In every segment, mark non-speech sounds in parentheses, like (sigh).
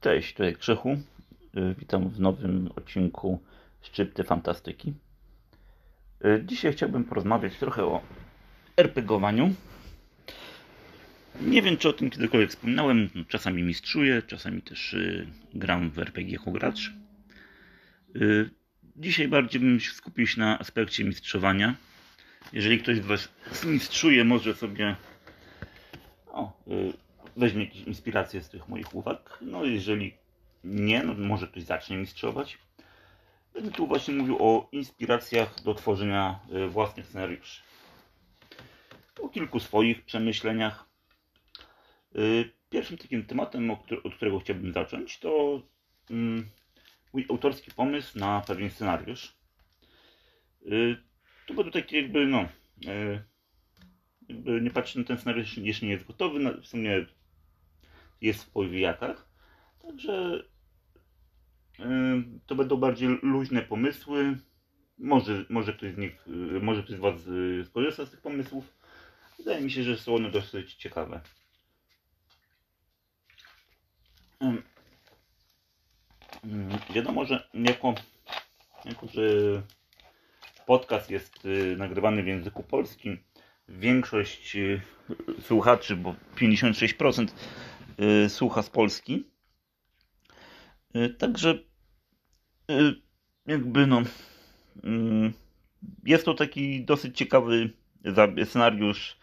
Cześć, tutaj Krzychu. Y, Witam w nowym odcinku Szczypty Fantastyki. Y, Dzisiaj chciałbym porozmawiać trochę o RPGowaniu. Nie wiem, czy o tym kiedykolwiek wspominałem. Czasami mistrzuję, czasami też y, gram w RPG jako gracz. Dzisiaj bardziej bym się skupił się na aspekcie mistrzowania. Jeżeli ktoś z Was mistrzuje, może sobie o, weźmie jakieś inspiracje z tych moich uwag. No jeżeli nie, no może ktoś zacznie mistrzować. Będę tu właśnie mówił o inspiracjach do tworzenia y, własnych scenariuszy. O kilku swoich przemyśleniach. Y, Pierwszym takim tematem, od którego chciałbym zacząć, to mm, mój autorski pomysł na pewien scenariusz. Y, To był taki jakby, no, jakby nie patrzeć na ten scenariusz, jeszcze nie jest gotowy, no, w sumie jest w powijakach. Także to będą bardziej luźne pomysły. Może, może, ktoś z nich, y, może ktoś z Was y, skorzysta z tych pomysłów. Wydaje mi się, że są one dosyć ciekawe. Ym, Wiadomo, że jako, jako że podcast jest y, nagrywany w języku polskim, większość słuchaczy, bo 56% y, słucha z Polski. Y, Także y, jakby no jest to taki dosyć ciekawy scenariusz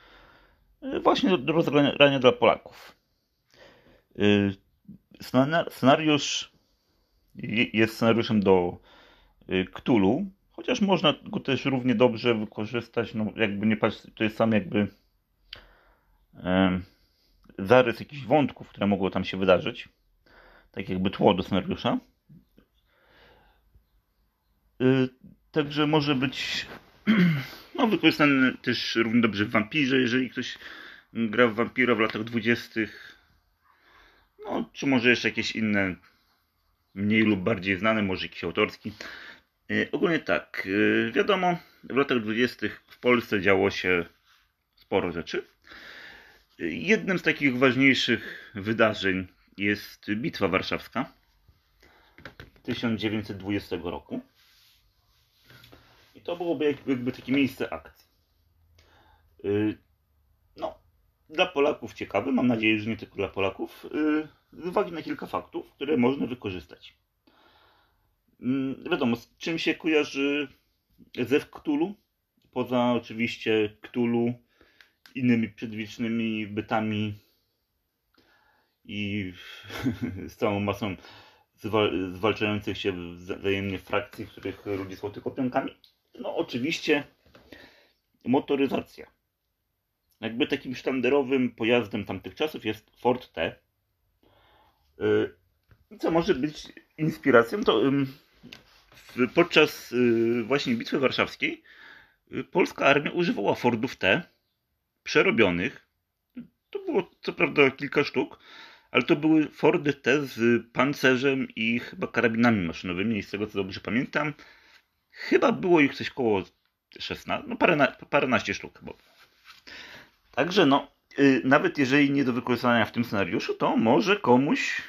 y, właśnie do rozgrania dla Polaków. Y, scena- Scenariusz je- jest scenariuszem do y, Cthulhu, chociaż można go też równie dobrze wykorzystać, no jakby nie patrzeć, to jest sam jakby zarys jakichś wątków, które mogło tam się wydarzyć. Tak jakby tło do scenariusza. Y, Także może być (clears throat) no, wykorzystany też równie dobrze w Wampirze, jeżeli ktoś gra w Wampira w latach dwudziestych. No, czy może jeszcze jakieś inne, mniej lub bardziej znane, może jakiś autorski. Y, Ogólnie tak, y, wiadomo, w latach dwudziestych w Polsce działo się sporo rzeczy. Y, Jednym z takich ważniejszych wydarzeń jest Bitwa Warszawska 1920 roku. I to byłoby jak- jakby takie miejsce akcji. Y, No, dla Polaków ciekawe, mam nadzieję, że nie tylko dla Polaków, y, z uwagi na kilka faktów, które można wykorzystać. Mm, Wiadomo, z czym się kojarzy zew Cthulhu? Poza oczywiście Innymi przedwiecznymi bytami i (laughs) z całą masą zwal- zwalczających się wzajemnie frakcji, których ludzie są tylko pionkami. No oczywiście motoryzacja. Jakby takim sztandarowym pojazdem tamtych czasów jest Ford T. Y, Co może być inspiracją, to podczas y, właśnie Bitwy Warszawskiej y, polska armia używała Fordów T przerobionych. To było co prawda kilka sztuk, ale to były Fordy T z pancerzem i chyba karabinami maszynowymi, z tego co dobrze pamiętam. Chyba było ich coś koło 16, no parę, sztuk chyba. Także no, y, nawet jeżeli nie do wykorzystania w tym scenariuszu, to może komuś,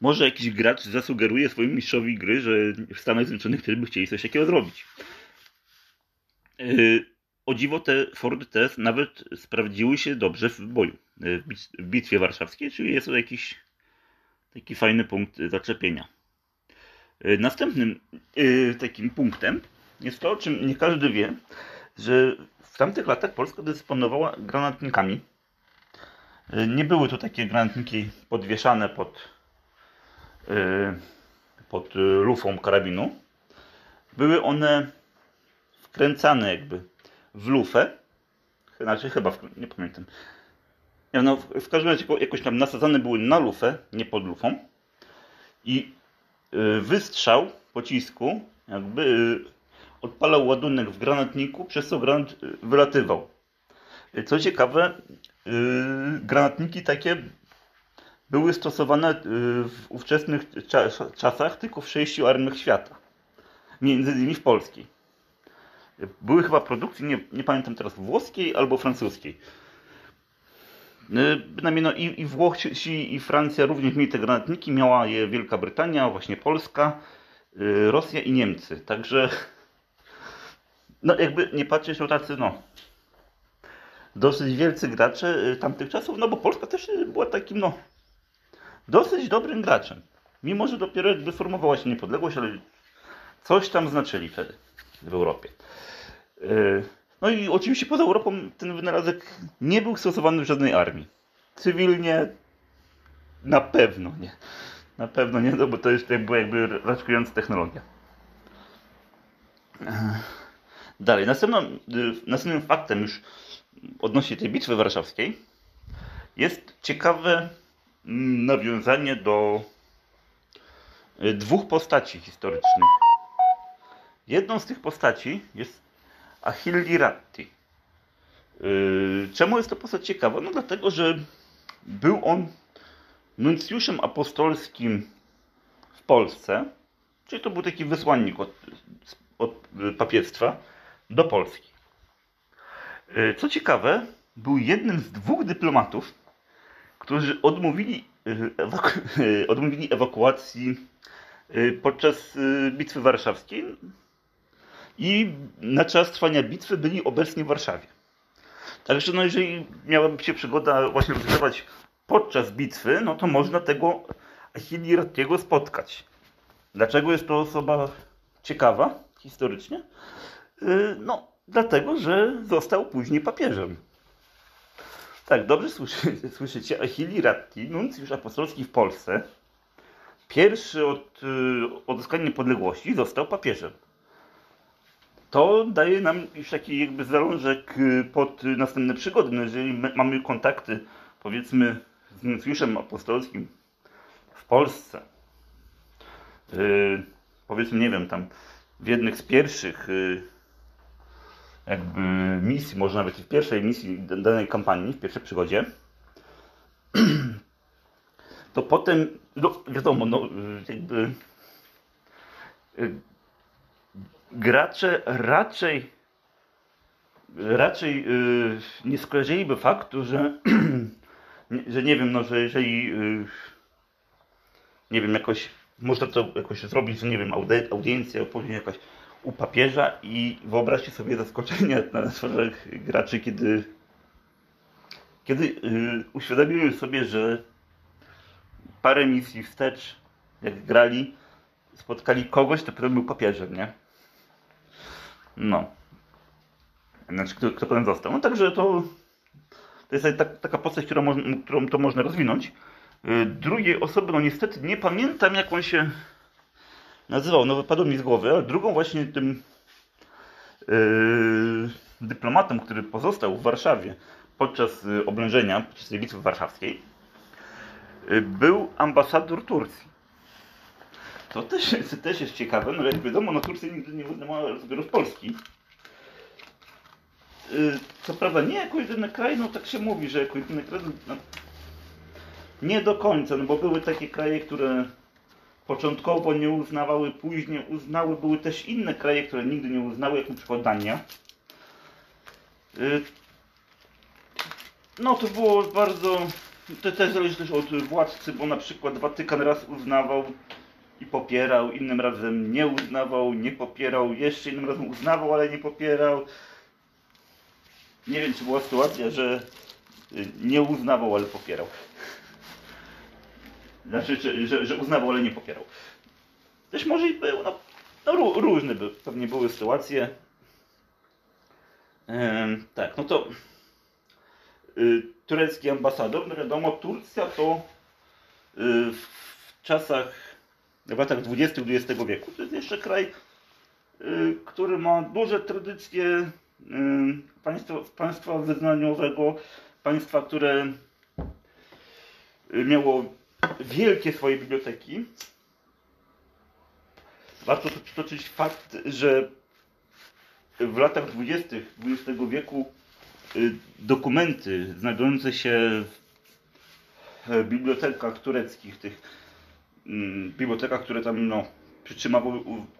może jakiś gracz zasugeruje swojemu mistrzowi gry, że w Stanach Zjednoczonych też by chcieli coś takiego zrobić. Y, O dziwo te Ford T nawet sprawdziły się dobrze w boju, y, w bit- w bitwie warszawskiej, czyli jest to jakiś taki fajny punkt zaczepienia. Y, Następnym y, takim punktem jest to, o czym nie każdy wie, że w tamtych latach Polska dysponowała granatnikami. Nie były to takie granatniki podwieszane pod, pod lufą karabinu. Były one wkręcane jakby w lufę. Znaczy chyba, w, nie pamiętam. No, w, każdym razie jako- jakoś tam nasadzane były na lufę, nie pod lufą. I y, wystrzał pocisku jakby y, odpalał ładunek w granatniku, przez co granat y, wylatywał. Co ciekawe, granatniki takie były stosowane w ówczesnych cza- czasach tylko w sześciu armiach świata. Między innymi w polskiej. Były chyba produkcji, nie, nie pamiętam teraz, włoskiej albo francuskiej. Y, Bynajmniej no, i, i i Francja również mieli te granatniki, miała je Wielka Brytania, właśnie Polska, y, Rosja i Niemcy. Także, no jakby nie patrzeć, to tacy, no, dosyć wielcy gracze y, tamtych czasów, no bo Polska też była takim, no, dosyć dobrym graczem. Mimo, że dopiero jakby formowała się niepodległość, ale coś tam znaczyli wtedy w Europie. Y, No i oczywiście poza Europą ten wynalazek nie był stosowany w żadnej armii. Cywilnie na pewno nie. Na pewno nie, no bo to jest jakby, jakby raczkująca technologia. Dalej, następną, y, następnym faktem już odnośnie tej bitwy warszawskiej jest ciekawe mm, nawiązanie do y, dwóch postaci historycznych. Jedną z tych postaci jest Achille Ratti. Yy, Czemu jest to postać ciekawa? No dlatego, że był on nuncjuszem apostolskim w Polsce, czyli to był taki wysłannik od, od papiestwa do Polski. Yy, Co ciekawe, był jednym z dwóch dyplomatów, którzy odmówili, yy, ewaku- (laughs) odmówili ewakuacji podczas bitwy warszawskiej i na czas trwania bitwy byli obecni w Warszawie. Także no jeżeli miałaby się przygoda właśnie rozgrywać podczas bitwy, no to można tego Achille Rattiego spotkać. Dlaczego jest to osoba ciekawa historycznie? Yy, No, dlatego, że został później papieżem. Tak, dobrze słyszy, słyszycie. Achille Ratti, nuncjusz apostolski w Polsce, pierwszy od yy, odzyskania niepodległości został papieżem to daje nam już taki jakby zalążek y, pod następne przygody. No jeżeli my mamy kontakty, powiedzmy, z nuncjuszem apostolskim w Polsce, yy, powiedzmy, nie wiem, tam w jednych z pierwszych yy, jakby misji, może nawet w pierwszej misji danej kampanii, w pierwszej przygodzie, (clears throat) to potem, no wiadomo, no y, jakby y, gracze raczej raczej yy, nie skojarzyliby faktu, że, (clears throat) że nie wiem, no, że jeżeli yy, nie wiem, jakoś można to jakoś zrobić, że nie wiem, aude, audiencję później jakaś u papieża i wyobraźcie sobie zaskoczenie na twarzach graczy, kiedy kiedy yy, uświadomili sobie, że parę misji wstecz, jak grali, spotkali kogoś, kto potem był papieżem, nie? No. Znaczy, kto, kto potem został. No także to, to jest tak, taka postać, którą, którą to można rozwinąć. Y, Drugiej osoby, no niestety nie pamiętam jak on się nazywał, no wypadło mi z głowy, ale drugą właśnie tym yy, dyplomatą, który pozostał w Warszawie podczas y, oblężenia, podczas bitwy warszawskiej, y, był ambasador Turcji. To też, to też jest ciekawe, no jak wiadomo, no Turcja nigdy nie uznawała rozbiorów Polski. Y, Co prawda nie jako jedyny kraj, no tak się mówi, że jako jedyny kraj, no, nie do końca, no bo były takie kraje, które początkowo nie uznawały, później uznały, były też inne kraje, które nigdy nie uznały, jak na przykład Dania. Y, No to było bardzo, to też zależy też od władcy, bo na przykład Watykan raz uznawał i popierał, innym razem nie uznawał, nie popierał, jeszcze innym razem uznawał, ale nie popierał. Nie wiem, czy była sytuacja, że y, nie uznawał, ale popierał. (laughs) Znaczy, czy, że, że uznawał, ale nie popierał. Też może i był, no, no ró- różne by, pewnie były sytuacje. Em, tak, no to y, turecki ambasador, no wiadomo, Turcja to y, w czasach, w latach 20. XX wieku, to jest jeszcze kraj, y, który ma duże tradycje y, państwa, państwa wyznaniowego, państwa, które y, miało wielkie swoje biblioteki. Warto tu przytoczyć fakt, że w latach 20. XX wieku dokumenty znajdujące się w bibliotekach tureckich, tych bibliotekach, które tam no,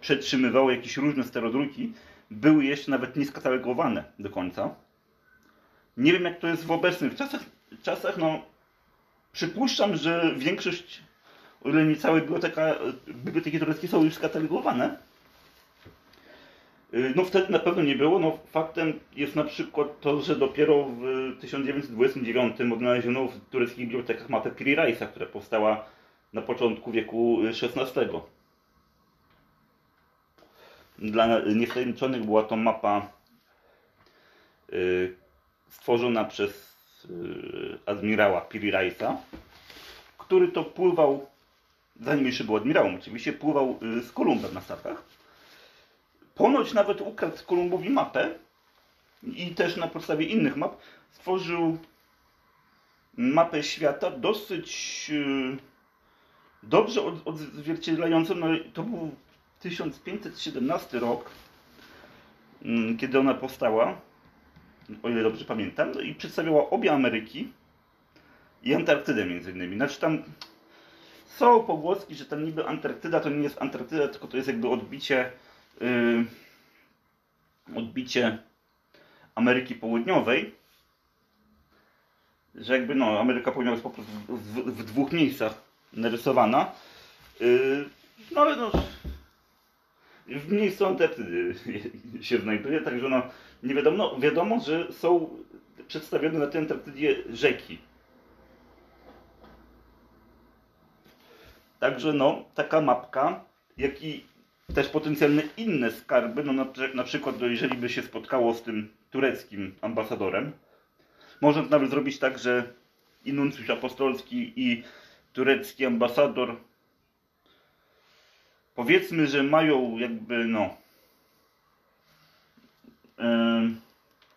przetrzymywały jakieś różne stereodruki, były jeszcze nawet nie skatalogowane do końca. Nie wiem jak to jest w obecnych czasach, czasach, no, przypuszczam, że większość, o ile nie całe biblioteka, biblioteki tureckie są już skatalogowane. Y, No wtedy na pewno nie było. No, faktem jest na przykład to, że dopiero w 1929 odnaleziono w tureckich bibliotekach mapę Piri która powstała na początku wieku XVI. Dla niewtajemniczonych była to mapa y, stworzona przez y, admirała Piri Reisa, który to pływał, zanim jeszcze był admirałem oczywiście, pływał y, z Kolumbem na statkach. Ponoć nawet ukradł Kolumbowi mapę i też na podstawie innych map stworzył mapę świata dosyć y, dobrze od- odzwierciedlającą, no to był 1517 rok, mm, kiedy ona powstała, o ile dobrze pamiętam, no i przedstawiała obie Ameryki i Antarktydę między innymi. Znaczy tam są pogłoski, że tam niby Antarktyda to nie jest Antarktyda, tylko to jest jakby odbicie yy, odbicie Ameryki Południowej, że jakby no Ameryka Południowa jest po prostu w, w, w dwóch miejscach narysowana. Yy, no ale no w miejscu Antarktydy się znajduje, także no nie wiadomo, no, wiadomo, że są przedstawione na tej Antarktydzie rzeki. Także no, taka mapka, jak i też potencjalne inne skarby, no na, na przykład no, jeżeli by się spotkało z tym tureckim ambasadorem, można nawet zrobić tak, że i nuncjusz apostolski i turecki ambasador. Powiedzmy, że mają jakby no em,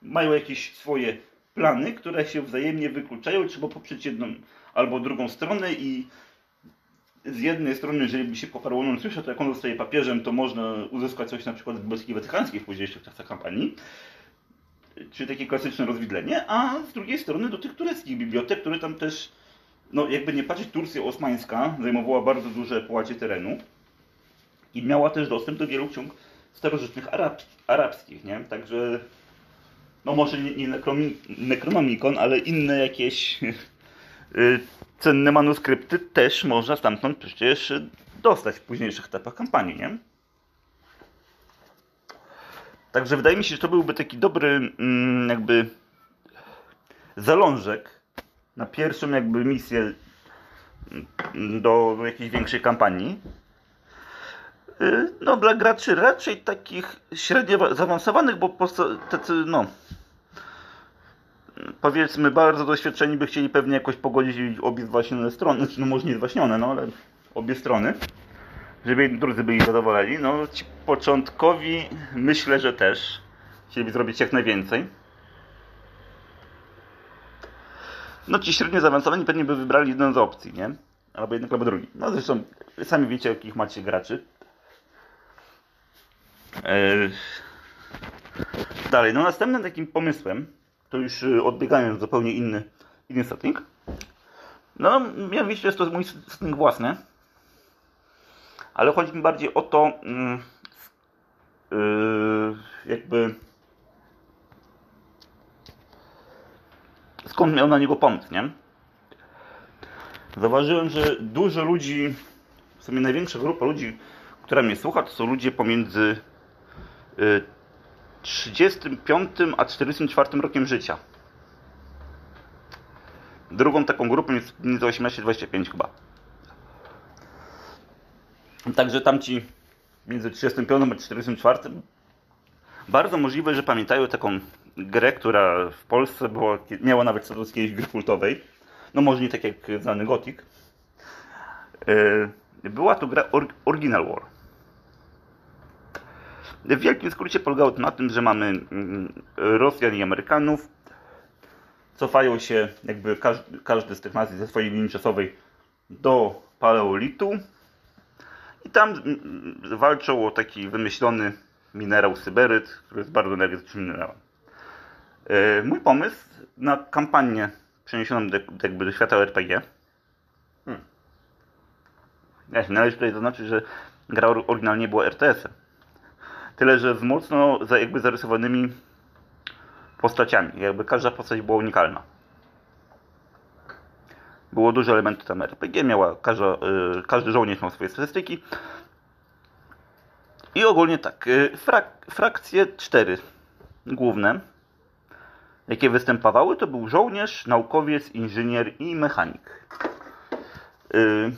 mają jakieś swoje plany, które się wzajemnie wykluczają, trzeba poprzeć jedną albo drugą stronę i z jednej strony, jeżeli by się poparło nuncjusza, to jak on zostaje papieżem, to można uzyskać coś na przykład z Biblioteki Watykańskiej w późniejszych czasach kampanii, czyli takie klasyczne rozwidlenie, a z drugiej strony do tych tureckich bibliotek, które tam też, no jakby nie patrzeć, Turcja osmańska zajmowała bardzo duże połacie terenu i miała też dostęp do wielu ksiąg starożytnych arab, arabskich, nie? Także, no może nie, nie Necronomicon, ale inne jakieś y, cenne manuskrypty też można stamtąd przecież dostać w późniejszych etapach kampanii, nie? Także wydaje mi się, że to byłby taki dobry mm, jakby zalążek na pierwszą jakby misję do, jakiejś większej kampanii. Y, No dla graczy raczej takich średnio wa- zaawansowanych, bo tacy no powiedzmy bardzo doświadczeni by chcieli pewnie jakoś pogodzić obie zwaśnione strony, znaczy no może nie zwaśnione, no ale obie strony, żeby drudzy byli zadowoleni. No ci początkowi myślę, że też chcieliby zrobić jak najwięcej. No ci średnio zaawansowani pewnie by wybrali jedną z opcji, nie? Albo jednak, albo drugi. No zresztą sami wiecie, jakich macie graczy. Eee... Dalej, no następnym takim pomysłem, to już y, odbiegając zupełnie inny, inny setting. No, mianowicie jest to mój setting własny. Ale chodzi mi bardziej o to, yy, jakby skąd miał na niego pomysł, nie? Zauważyłem, że dużo ludzi, w sumie największa grupa ludzi, która mnie słucha, to są ludzie pomiędzy y, 35 a 44 rokiem życia. Drugą taką grupą jest między 18-25 chyba. Także tamci między 35 a 44 bardzo możliwe, że pamiętają taką grę, która w Polsce była, miała nawet status jakiejś gry kultowej. No może nie tak jak znany Gothic. Yy, Była to gra Or- Original War. W wielkim skrócie polegało to na tym, że mamy mm, Rosjan i Amerykanów. Cofają się jakby każdy, każdy z tych nacji ze swojej linii czasowej do paleolitu. I tam mm, walczą o taki wymyślony minerał syberyt, który jest bardzo energetycznym minerałem. E, Mój pomysł na kampanię przeniesioną do, jakby do świata RPG. Hmm. Ja się należy tutaj zaznaczyć, że gra or- oryginalnie była RTS-em. Tyle, że z mocno za, jakby zarysowanymi postaciami. Jakby każda postać była unikalna. Było dużo elementów tam RPG, miała, każda, y, każdy żołnierz miał swoje statystyki. I ogólnie tak, y, frak, frakcje cztery główne, jakie występowały, to był żołnierz, naukowiec, inżynier i mechanik. Y,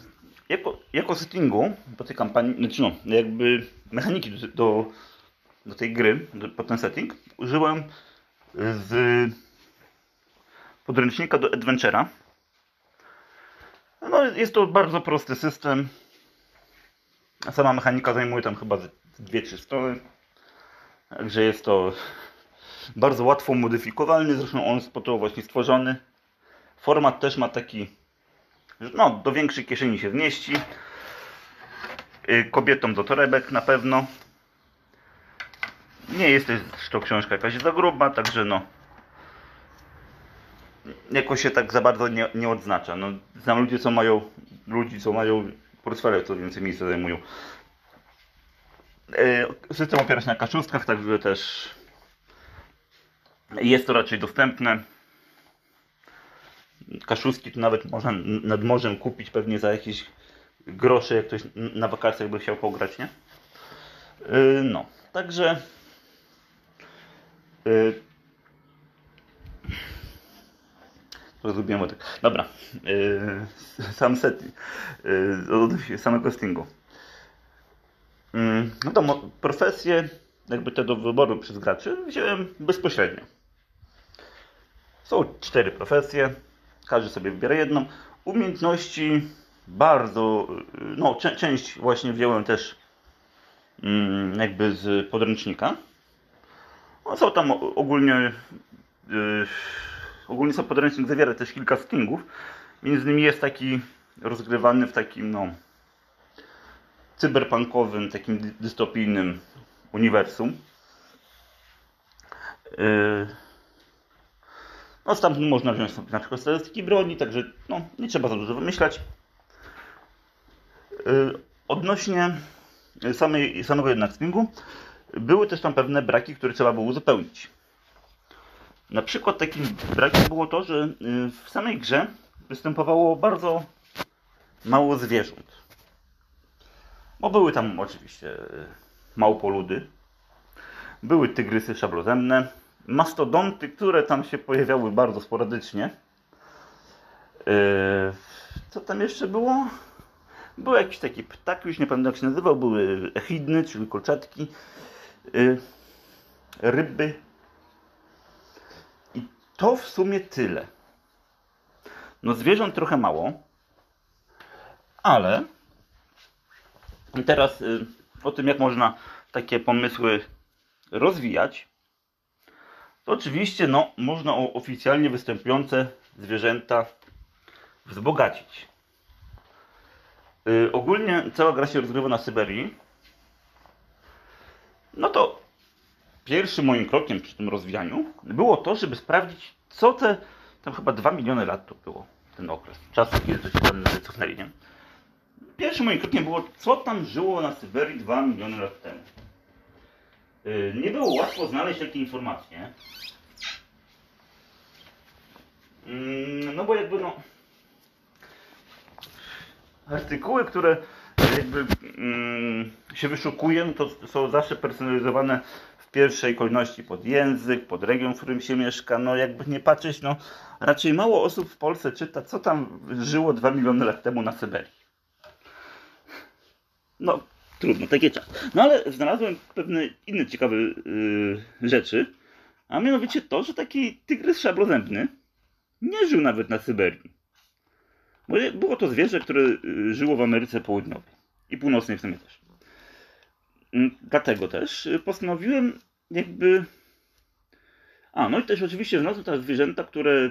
jako, jako settingu po tej kampanii, znaczy no, jakby mechaniki do, do, do tej gry, do, po ten setting, użyłem z podręcznika do Adventure'a. No, jest to bardzo prosty system. Sama mechanika zajmuje tam chyba 2-3 strony. Także jest to bardzo łatwo modyfikowalny. Zresztą on jest po to właśnie stworzony. Format też ma taki, że no, do większej kieszeni się zmieści. Y, kobietom do torebek na pewno. Nie jest też to książka jakaś za gruba, także no jakoś się tak za bardzo nie, nie odznacza. No, znam ludzi, co mają ludzi, co mają portfele, co więcej miejsca zajmują. E, system opiera się na kaszustkach, także też jest to raczej dostępne. Kaszustki to nawet można nad morzem kupić pewnie za jakieś grosze, jak ktoś na wakacjach by chciał pograć, nie? E, no, także e, Zrobiłem tak. Dobra. Yy, sam set. Yy, samego stingu. Yy, no to profesje, jakby te do wyboru przez graczy, wziąłem bezpośrednio. Są cztery profesje. Każdy sobie wybiera jedną. Umiejętności bardzo, no część właśnie wziąłem też mm, jakby z podręcznika. No, są tam ogólnie yy, Ogólnie są podręcznik zawiera też kilka stingów. Między innymi jest taki rozgrywany w takim no cyberpunkowym, takim dystopijnym uniwersum. Yy, no stamtąd można wziąć na przykład statystyki broni, także no, nie trzeba za dużo wymyślać. Yy, odnośnie samej, samego jednak stingu, były też tam pewne braki, które trzeba było uzupełnić. Na przykład takim brakiem było to, że y, w samej grze występowało bardzo mało zwierząt. Bo były tam oczywiście y, małpoludy, były tygrysy szablozemne, mastodonty, które tam się pojawiały bardzo sporadycznie. Y, co tam jeszcze było? Był jakiś taki ptak, już nie pamiętam jak się nazywał, były echidny, czyli kolczatki, ryby, to w sumie tyle. No zwierząt trochę mało, ale teraz y, o tym, jak można takie pomysły rozwijać, to oczywiście no, można o oficjalnie występujące zwierzęta wzbogacić. Yy, ogólnie cała gra się rozgrywa na Syberii. No to pierwszym moim krokiem przy tym rozwijaniu było to, żeby sprawdzić, co te, tam chyba 2 miliony lat to było, ten okres, czasu, kiedy to się tam cofnęli, nie? Pierwszym moim krokiem było, co tam żyło na Syberii 2 miliony lat temu. Yy, nie było łatwo znaleźć takie informacje. Yy, no bo jakby no... Artykuły, które jakby yy, się wyszukuje, to są zawsze personalizowane pierwszej kolejności pod język, pod region, w którym się mieszka. No jakby nie patrzeć, no raczej mało osób w Polsce czyta, co tam żyło 2 miliony lat temu na Syberii. No, trudno, takie czas. No ale znalazłem pewne inne ciekawe yy, rzeczy, a mianowicie to, że taki tygrys szablozębny nie żył nawet na Syberii. Bo było to zwierzę, które y, żyło w Ameryce Południowej i Północnej w sumie też. Mm, dlatego też y, postanowiłem jakby... A, no i też oczywiście znalazłem też zwierzęta, które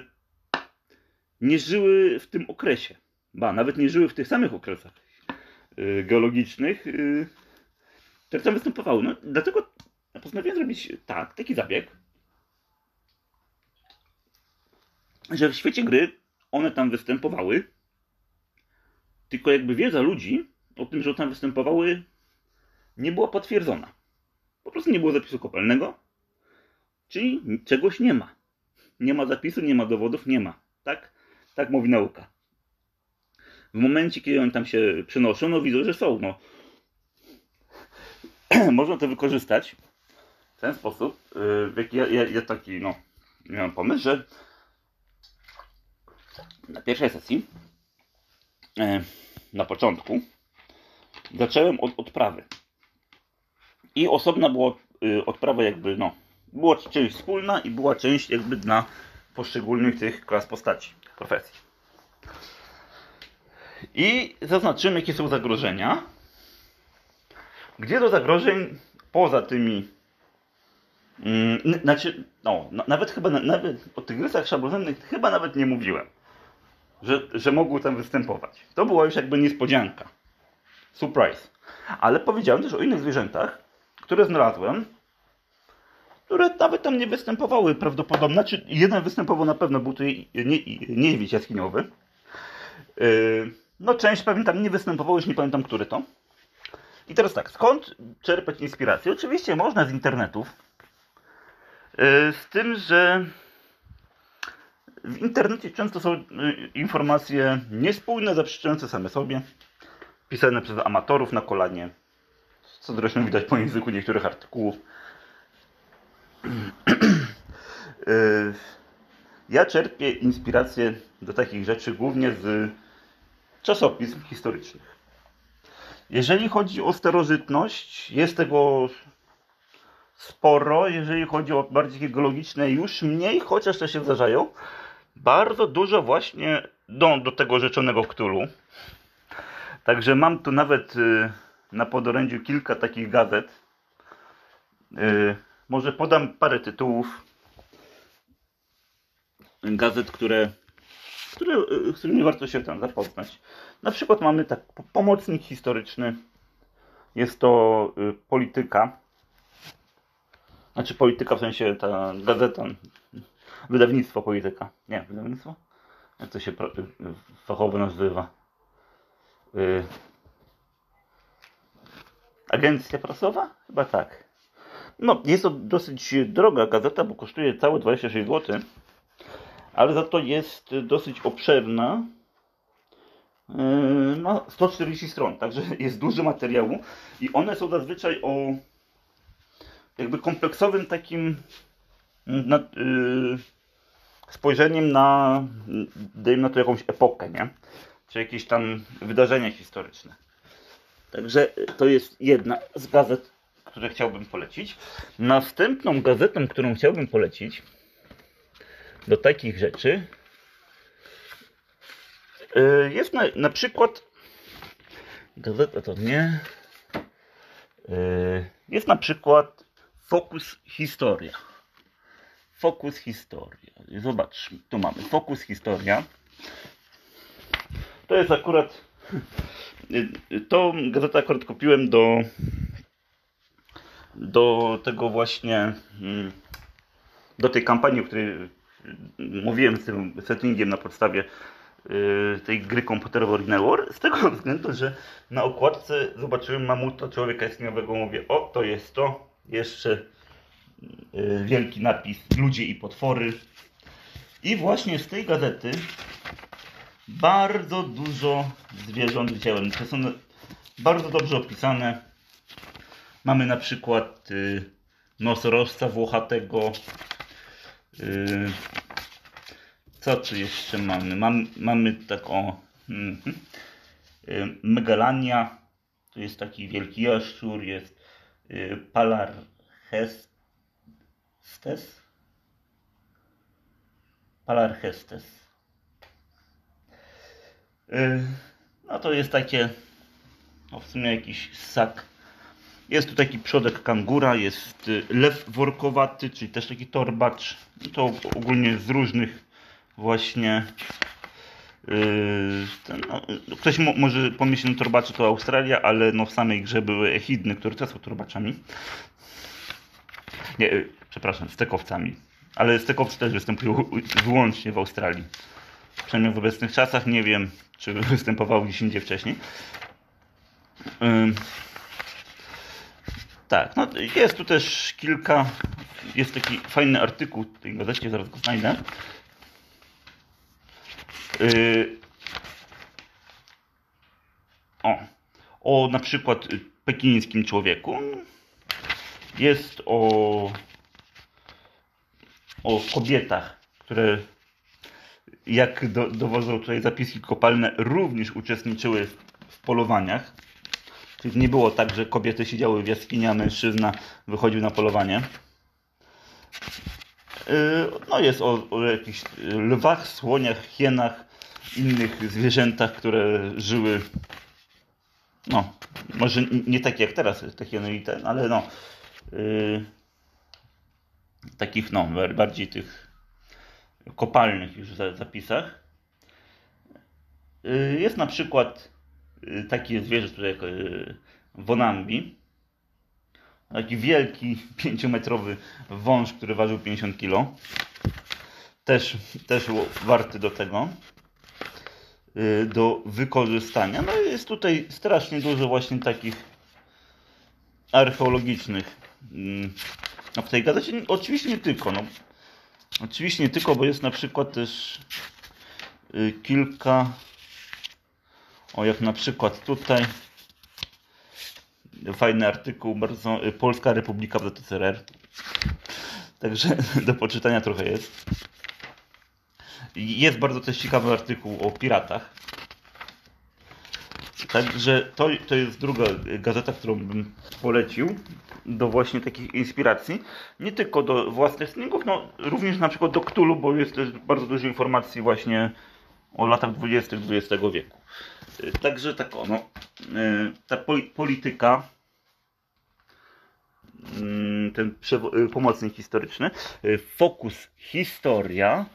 nie żyły w tym okresie. Ba, nawet nie żyły w tych samych okresach geologicznych, y, które tam występowały. No, dlatego postanowiłem zrobić tak, taki zabieg, że w świecie gry one tam występowały, tylko jakby wiedza ludzi o tym, że tam występowały, nie była potwierdzona. Po prostu nie było zapisu kopalnego, czyli czegoś nie ma. Nie ma zapisu, nie ma dowodów, nie ma. Tak? Tak mówi nauka. W momencie, kiedy one tam się przynoszą, no widzą, że są. No. (clears throat) Można to wykorzystać w ten sposób, yy, ja, ja, ja taki, no, miałem pomysł, że na pierwszej sesji, yy, na początku, zacząłem od odprawy. I osobna była yy, odprawa jakby, no, była część wspólna i była część jakby dla poszczególnych tych klas postaci, profesji. I zaznaczymy, jakie są zagrożenia. Gdzie do zagrożeń poza tymi. Mm, znaczy, no, nawet chyba nawet o tych rysach szablonownych chyba nawet nie mówiłem, że, że mogły tam występować. To była już jakby niespodzianka. Surprise. Ale powiedziałem też o innych zwierzętach, które znalazłem, które nawet tam nie występowały prawdopodobnie. Znaczy, jeden występował na pewno, był to niedźwiedź jaskiniowy. Yy, no, część pewnie tam nie występowało, już nie pamiętam, który to. I teraz tak, skąd czerpać inspirację? Oczywiście można z internetów. Yy, z tym, że w internecie często są yy, informacje niespójne, zaprzeczające same sobie, pisane przez amatorów na kolanie, co zresztą widać po języku niektórych artykułów. (clears throat) Ja czerpię inspirację do takich rzeczy głównie z czasopism historycznych. Jeżeli chodzi o starożytność, jest tego sporo. Jeżeli chodzi o bardziej geologiczne, już mniej, chociaż to się zdarzają. Bardzo dużo właśnie do, do tego rzeczonego ktulu. Także mam tu nawet y, na podorędziu kilka takich gazet. Y, może podam parę tytułów gazet, które, które, z którymi warto się tam zapoznać. Na przykład mamy tak pomocnik historyczny. Jest to y, polityka. Znaczy polityka w sensie ta gazeta, wydawnictwo polityka. Nie, wydawnictwo? Jak to się fachowo nazywa? Y, agencja prasowa? Chyba tak. No, jest to dosyć droga gazeta, bo kosztuje całe 26 zł, ale za to jest dosyć obszerna. Yy, ma 140 stron, także (laughs) jest dużo materiału i one są zazwyczaj o jakby kompleksowym takim na, yy, spojrzeniem na, dajmy na to jakąś epokę, nie? Czy jakieś tam wydarzenia historyczne. Także to jest jedna z gazet, które chciałbym polecić. Następną gazetą, którą chciałbym polecić do takich rzeczy y, jest na, na przykład gazeta to nie y, jest na przykład Fokus Historia. Fokus Historia. Zobacz, tu mamy Fokus Historia. To jest akurat to gazetę akurat kupiłem do do tego właśnie mm, do tej kampanii, o której mówiłem z tym settingiem na podstawie y, tej gry komputerowej Original War, z tego (laughs) względu, że na okładce zobaczyłem mamuta człowieka istniałego, mówię, o to jest to, jeszcze y, wielki napis ludzie i potwory. I właśnie z tej gazety bardzo dużo zwierząt widziałem, to są bardzo dobrze opisane. Mamy na przykład y, nosorożca włochatego. Y, co tu jeszcze mamy? Mam, mamy taką mm, y, megalania. To jest taki wielki jaszczur. Jest y, palarchestes. Palarchestes. Y, no to jest takie no w sumie jakiś sak jest tu taki przodek kangura, jest y, lew workowaty, czyli też taki torbacz. To ogólnie z różnych właśnie yy, ten, no, ktoś mo może pomyśleć, że torbacze to Australia, ale no w samej grze były echidny, które też są torbaczami. Nie, yy, przepraszam, stekowcami. Ale stekowcy też występują wyłącznie w Australii. Przynajmniej w obecnych czasach nie wiem, czy (laughs) występowały gdzieś indziej wcześniej. Yy. Tak, no jest tu też kilka, jest taki fajny artykuł w tej gazecie, zaraz go znajdę. Yy, o, o na przykład pekińskim człowieku. Jest o, o kobietach, które jak do, dowodzą tutaj zapiski kopalne, również uczestniczyły w, w polowaniach. Nie było tak, że kobiety siedziały w jaskini, a mężczyzna wychodził na polowanie. Yy, No jest o, o jakichś lwach, słoniach, hienach, innych zwierzętach, które żyły no, może nie takie jak teraz te hieny i ten, ale no yy, takich no, bar- bardziej tych kopalnych już za- zapisach. Yy, Jest na przykład takie zwierzę, które jak yy, Wonambi. Taki wielki, (laughs) pięciometrowy wąż, który ważył 50 kg. Też, też warty do tego, yy, do wykorzystania. No jest tutaj strasznie dużo właśnie takich archeologicznych. mm, No w tej gazecie oczywiście nie tylko. No, oczywiście nie tylko, bo jest na przykład też y, kilka. O, jak na przykład tutaj fajny artykuł, bardzo y, Polska Republika w ZSRR. Także (laughs) do poczytania trochę jest. Jest bardzo też ciekawy artykuł o piratach. Także to, to jest druga gazeta, którą bym polecił do właśnie takich inspiracji. Nie tylko do własnych sningów, no również na przykład do Cthulhu, bo jest też bardzo dużo informacji właśnie o latach 20. XX wieku. Y, Także tak ono, y, ta poli- polityka, mm, ten y, pomocnik historyczny, fokus historia,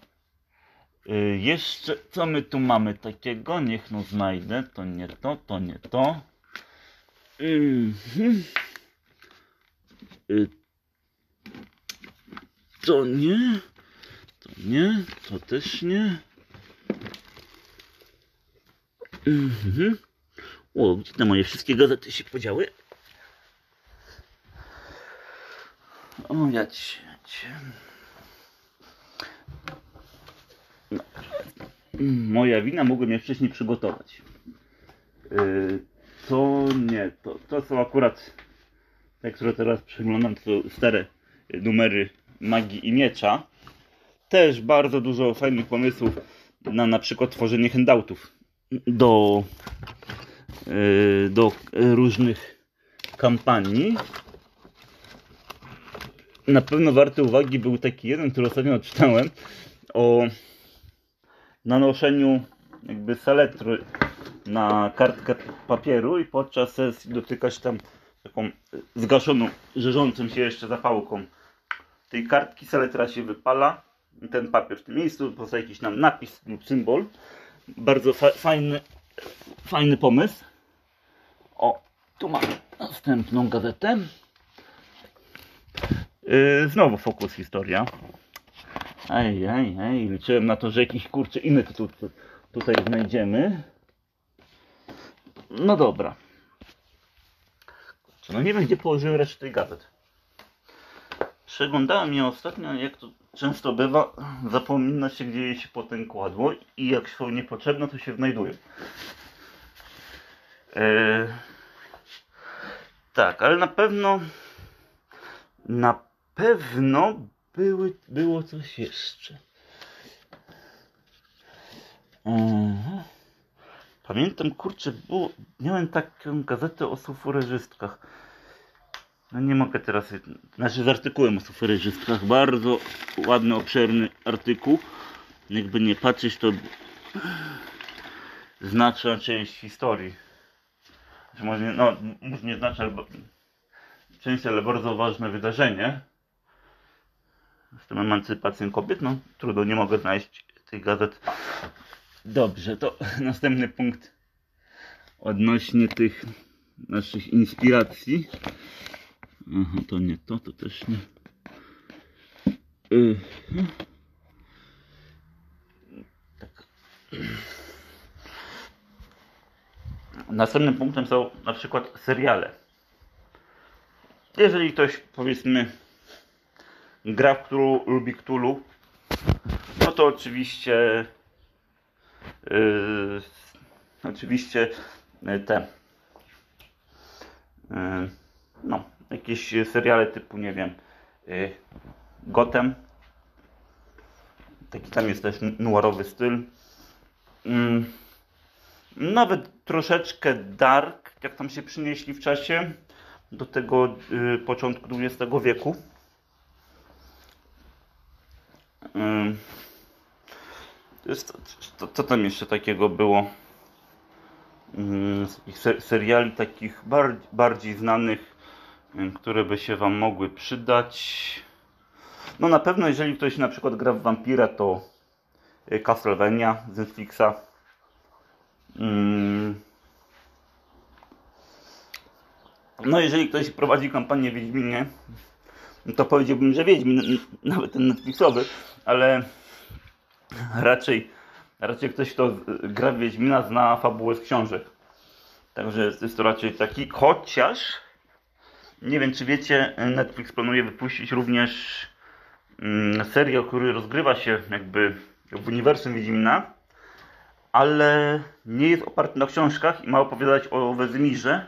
Jeszcze, co my tu mamy takiego? Niech no znajdę. To nie to, to nie to. Mhm. To nie. To nie. To też nie. Mhm. O, gdzie te moje wszystkie gazety się podziały? O, ja cię, cię. Mm, Moja wina, mogłem je wcześniej przygotować. Yy, to nie, to, to są akurat te, które teraz przeglądam, to są stare numery Magii i Miecza. Też bardzo dużo fajnych pomysłów na na przykład tworzenie handoutów do, yy, do różnych kampanii. Na pewno warty uwagi był taki jeden, który ostatnio odczytałem o nanoszeniu jakby saletry na kartkę papieru i podczas sesji dotykać tam taką zgaszoną, żerzącą się jeszcze zapałką tej kartki, saletra się wypala ten papier w tym miejscu, powstaje jakiś nam napis lub symbol. Bardzo fa fajny, fajny pomysł. O, tu mamy następną gazetę. Yy, znowu fokus historia. Ej, ej, ej, liczyłem na to, że jakiś kurczę inny tytuł tu, tutaj znajdziemy. No dobra. No nie wiem, gdzie położyłem resztę tej gazet. Przeglądałem je ostatnio, jak to często bywa, zapomina się, gdzie je się potem kładło i jak są niepotrzebne, to się znajdują. Eee, tak, ale na pewno na pewno były, było coś jeszcze. Aha. Pamiętam, kurczę, było, miałem taką gazetę o suforeżystkach. No nie mogę teraz, znaczy z artykułem o suforeżystkach. Bardzo ładny, obszerny artykuł. Jakby nie patrzeć, to znaczna część historii. Znaczy, może no, może nie albo część, ale bardzo ważne wydarzenie z tą emancypacją kobiet, no trudno, nie mogę znaleźć tych gazet. Dobrze, to (laughs) następny punkt odnośnie tych naszych inspiracji. Aha, to nie to, to też nie. Yy. Tak. Następnym punktem są na przykład seriale. Jeżeli ktoś powiedzmy gra w którą lubi Cthulhu, no to oczywiście yy, oczywiście e, te e, no, jakieś seriale typu, nie wiem, e, Gotham. Taki tam jest też noirowy styl. Mm, nawet troszeczkę dark, jak tam się przynieśli w czasie do tego y, początku XX wieku. Y, co, tam jeszcze takiego było? Y, seriali takich bardziej, znanych, y, które by się Wam mogły przydać. No na pewno jeżeli ktoś na przykład gra w Vampira, to y, Castlevania z Netflixa. Mm. No jeżeli ktoś prowadzi kampanię Wiedźminie, to powiedziałbym, że Wiedźmin, nawet ten Netflixowy, ale raczej, raczej ktoś, kto gra w Wiedźmina, zna fabułę z książek. Także jest to raczej taki, chociaż nie wiem, czy wiecie, Netflix planuje wypuścić również mm, serial, który rozgrywa się jakby w uniwersum Wiedźmina, ale nie jest oparty na książkach i ma opowiadać o Wezymirze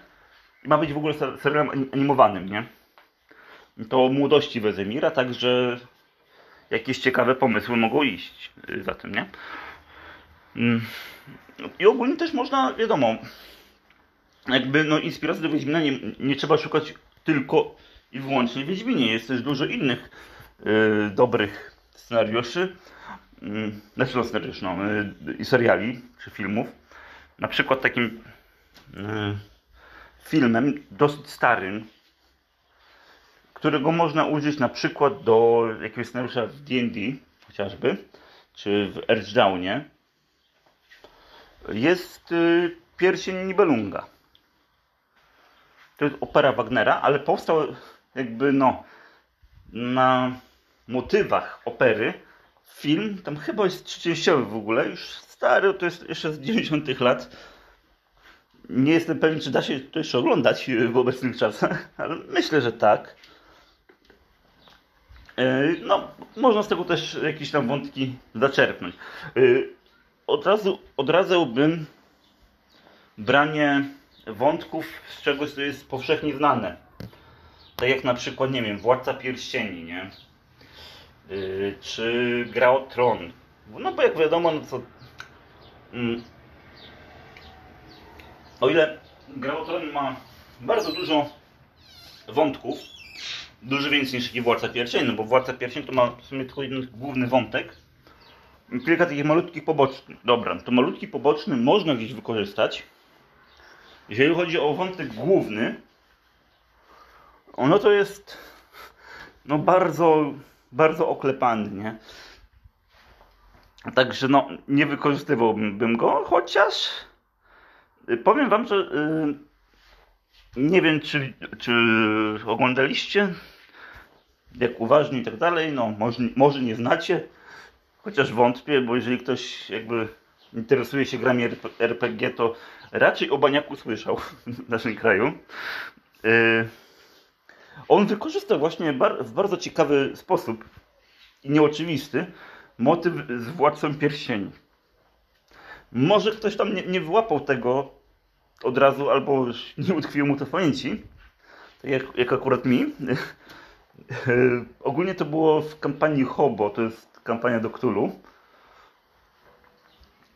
i ma być w ogóle serialem animowanym, nie? To o młodości Wezymira, także jakieś ciekawe pomysły mogą iść y, za tym, nie? Mm. I ogólnie też można, wiadomo, jakby no inspiracji do Wiedźmina nie, nie trzeba szukać tylko i wyłącznie Wiedźminie. Jest też dużo innych y, dobrych scenariuszy, y, znaczy no scenariuszy, no, y, i seriali, czy filmów. Na przykład takim y, filmem dosyć starym, którego można użyć na przykład do jakiegoś scenariusza w D&D chociażby, czy w Earthdownie, jest Pierścień Nibelunga. To jest opera Wagnera, ale powstał jakby no na motywach opery film, tam chyba jest trzyczęściowy w ogóle, już stary, to jest jeszcze z 90 lat. Nie jestem pewien, czy da się to jeszcze oglądać w obecnych czasach, (laughs) ale myślę, że tak. E, no, można z tego też jakieś tam wątki zaczerpnąć. E, od razu odradzałbym branie wątków z czegoś, co jest powszechnie znane. Tak jak na przykład, nie wiem, Władca Pierścieni, nie? Yy, czy Gra o Tron. No bo jak wiadomo, no to... Mm, o ile Gra o Tron ma bardzo dużo wątków, dużo więcej niż taki Władca Pierścieni, no bo Władca Pierścieni to ma w sumie tylko jeden główny wątek, kilka takich malutkich pobocznych. Dobra, to malutki poboczny można gdzieś wykorzystać, jeżeli chodzi o wątek główny, ono to jest no bardzo, bardzo oklepany, nie? Także no, nie wykorzystywałbym go, chociaż powiem wam, że yy, nie wiem, czy, czy oglądaliście, jak uważnie i tak dalej, no może, może nie znacie, chociaż wątpię, bo jeżeli ktoś jakby interesuje się grami RPG, to raczej o Baniaku słyszał (laughs) w naszym kraju. Y, on wykorzystał właśnie w bardzo ciekawy sposób i nieoczywisty motyw z Władcą Pierścieni. Może ktoś tam nie, nie wyłapał tego od razu, albo nie utkwiło mu to w pamięci, tak jak, jak akurat mi. (laughs) Y, ogólnie to było w kampanii Hobo, to jest kampania do Cthulhu.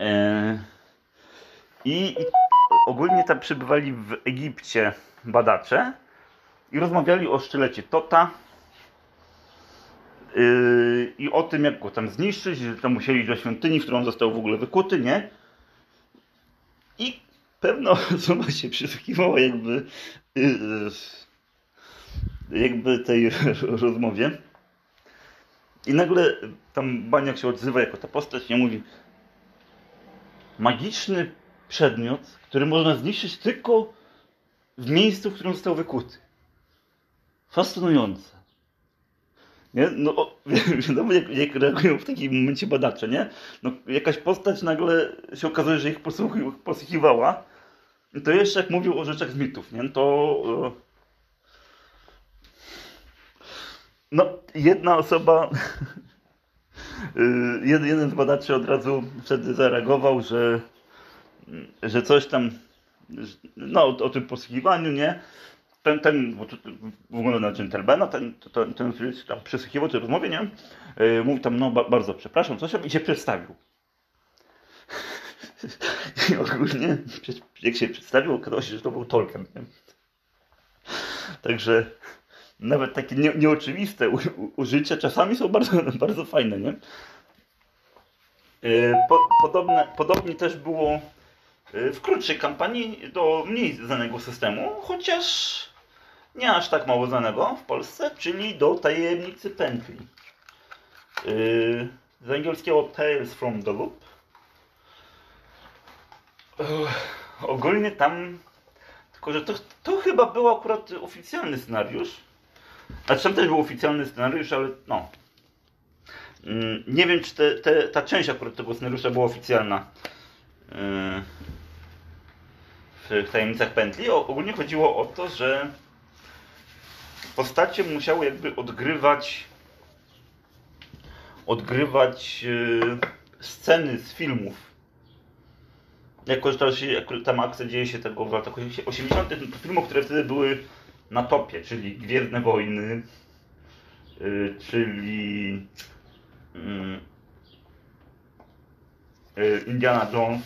E, I, ogólnie tam przybywali w Egipcie badacze i rozmawiali o sztylecie Tota yy, i o tym, jak go tam zniszczyć, że tam musieli do świątyni, w którą został w ogóle wykuty, nie? I pewna (laughs) osoba się przysłuchiwała jakby yy, jakby tej (laughs) rozmowie. I nagle tam Baniak się odzywa jako ta postać i mówi magiczny przedmiot, który można zniszczyć tylko w miejscu, w którym został wykuty. Fascynujące. Nie? No, (laughs) wiadomo, jak, jak reagują w takim momencie badacze, nie? No, jakaś postać nagle się okazuje, że ich posłuchiwała. To jeszcze jak mówił o rzeczach z mitów, nie? To... No, jedna osoba, (laughs) y, jeden z badaczy od razu wtedy zareagował, że że coś tam no, o, o tym posługiwaniu, nie? Ten, ten bo to, wygląda na dżentelmena, ten, ten, ten, który tam przysłuchiwał tej rozmowie, nie? Yy, mówi tam, no ba, bardzo przepraszam, coś i się przedstawił. (laughs) I ogólnie, jak się przedstawił, okazało się, że to był Tolkien. Nie? Także nawet takie nie, nieoczywiste u, u, użycia czasami są bardzo, (laughs) bardzo fajne, nie? Yy, po, podobne, podobnie też było yy, w krótszej kampanii do mniej znanego systemu, chociaż nie aż tak mało znanego w Polsce, czyli do Tajemnicy Pętli. Yy, z angielskiego Tales from the Loop. Ogólnie tam, tylko że to, to chyba był akurat oficjalny scenariusz. A tam też był oficjalny scenariusz, ale no. Mm, nie wiem, czy te, te, ta część akurat tego scenariusza była oficjalna yy, w tajemnicach pętli. Ogólnie chodziło o to, że postacie musiały jakby odgrywać odgrywać yy, sceny z filmów. Że to się, tam akcja dzieje się tego w latach 80. filmów, które wtedy były na topie, czyli Gwiezdne Wojny, yy, czyli yy, Indiana Jones,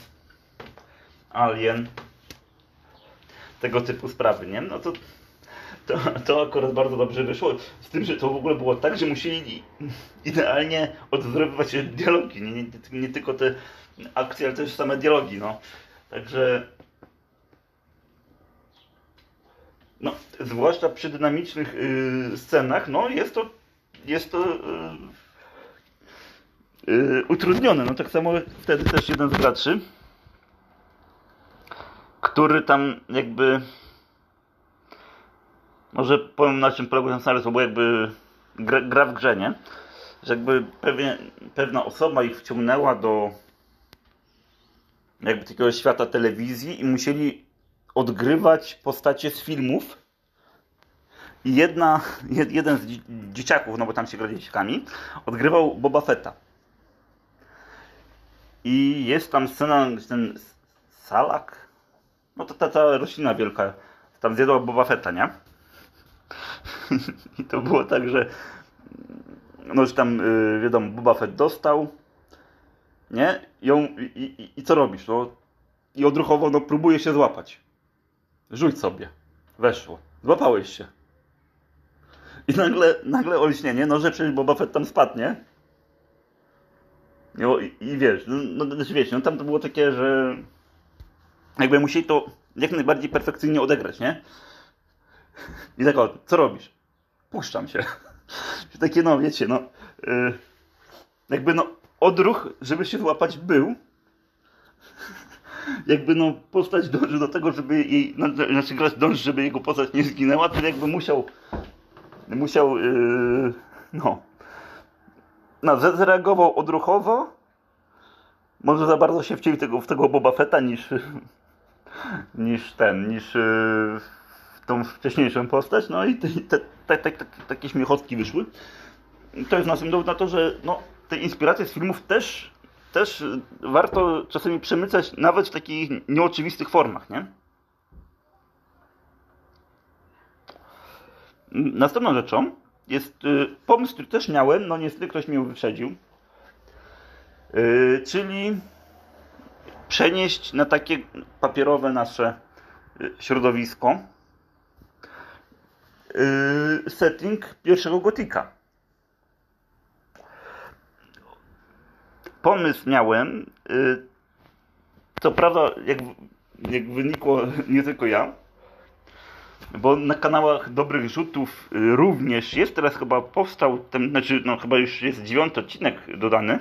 Alien, tego typu sprawy, nie? No to, to, to akurat bardzo dobrze wyszło. Z tym, że to w ogóle było tak, że musieli idealnie odwzorowywać dialogi, nie, nie, nie tylko te akcje, ale też same dialogi, no. Także no, zwłaszcza przy dynamicznych y, scenach, no jest to, jest to y, y, utrudnione. No tak samo wtedy też jeden z graczy, który tam jakby może powiem na czym polegał ten scenariusz, bo jakby gra, gra, w grze, nie? Że jakby pewna osoba ich wciągnęła do jakby takiego świata telewizji i musieli odgrywać postacie z filmów. I jedna, jeden z dzieciaków, no bo tam się gra dzieciakami, odgrywał Boba Fetta. I jest tam scena, ten salak, no to ta, ta roślina wielka, tam zjadła Boba Fetta, nie? (laughs) I to było tak, że no już tam yy, wiadomo, Boba Fett dostał, nie? I, ją, i, i, i co robisz? No, I odruchowo no, próbuje się złapać. Rzuć sobie. Weszło. Złapałeś się. I nagle, nagle olśnienie, no że przecież Boba Fett tam spadnie. No, i, i wiesz, no, no znaczy wiecie, no tam to było takie, że jakby musieli to jak najbardziej perfekcyjnie odegrać, nie? I tak o, co robisz? Puszczam się. (laughs) Takie no, wiecie, no yy, jakby no odruch, żeby się złapać był, jakby no postać dąży do tego, żeby jej, no, znaczy grać dąży, żeby jego postać nie zginęła, to jakby musiał, musiał, yy, no, no, zareagował odruchowo, może za bardzo się wcielił tego, w tego Boba Fetta niż, niż ten, niż yy, tą wcześniejszą postać, no i te, te, te, takie śmiechotki wyszły. To jest następny dowód na to, że no, te inspiracje z filmów też też warto czasami przemycać nawet w takich nieoczywistych formach, nie? Następną rzeczą jest y, pomysł, który też miałem, no niestety ktoś mnie wyprzedził, yy, czyli przenieść na takie papierowe nasze y, środowisko setting pierwszego gotika. Pomysł miałem, y, co prawda, jak, jak wynikło, (laughs) nie tylko ja, bo na kanałach Dobrych Rzutów y, również jest, teraz chyba powstał, ten, znaczy no chyba już jest dziewiąty odcinek dodany.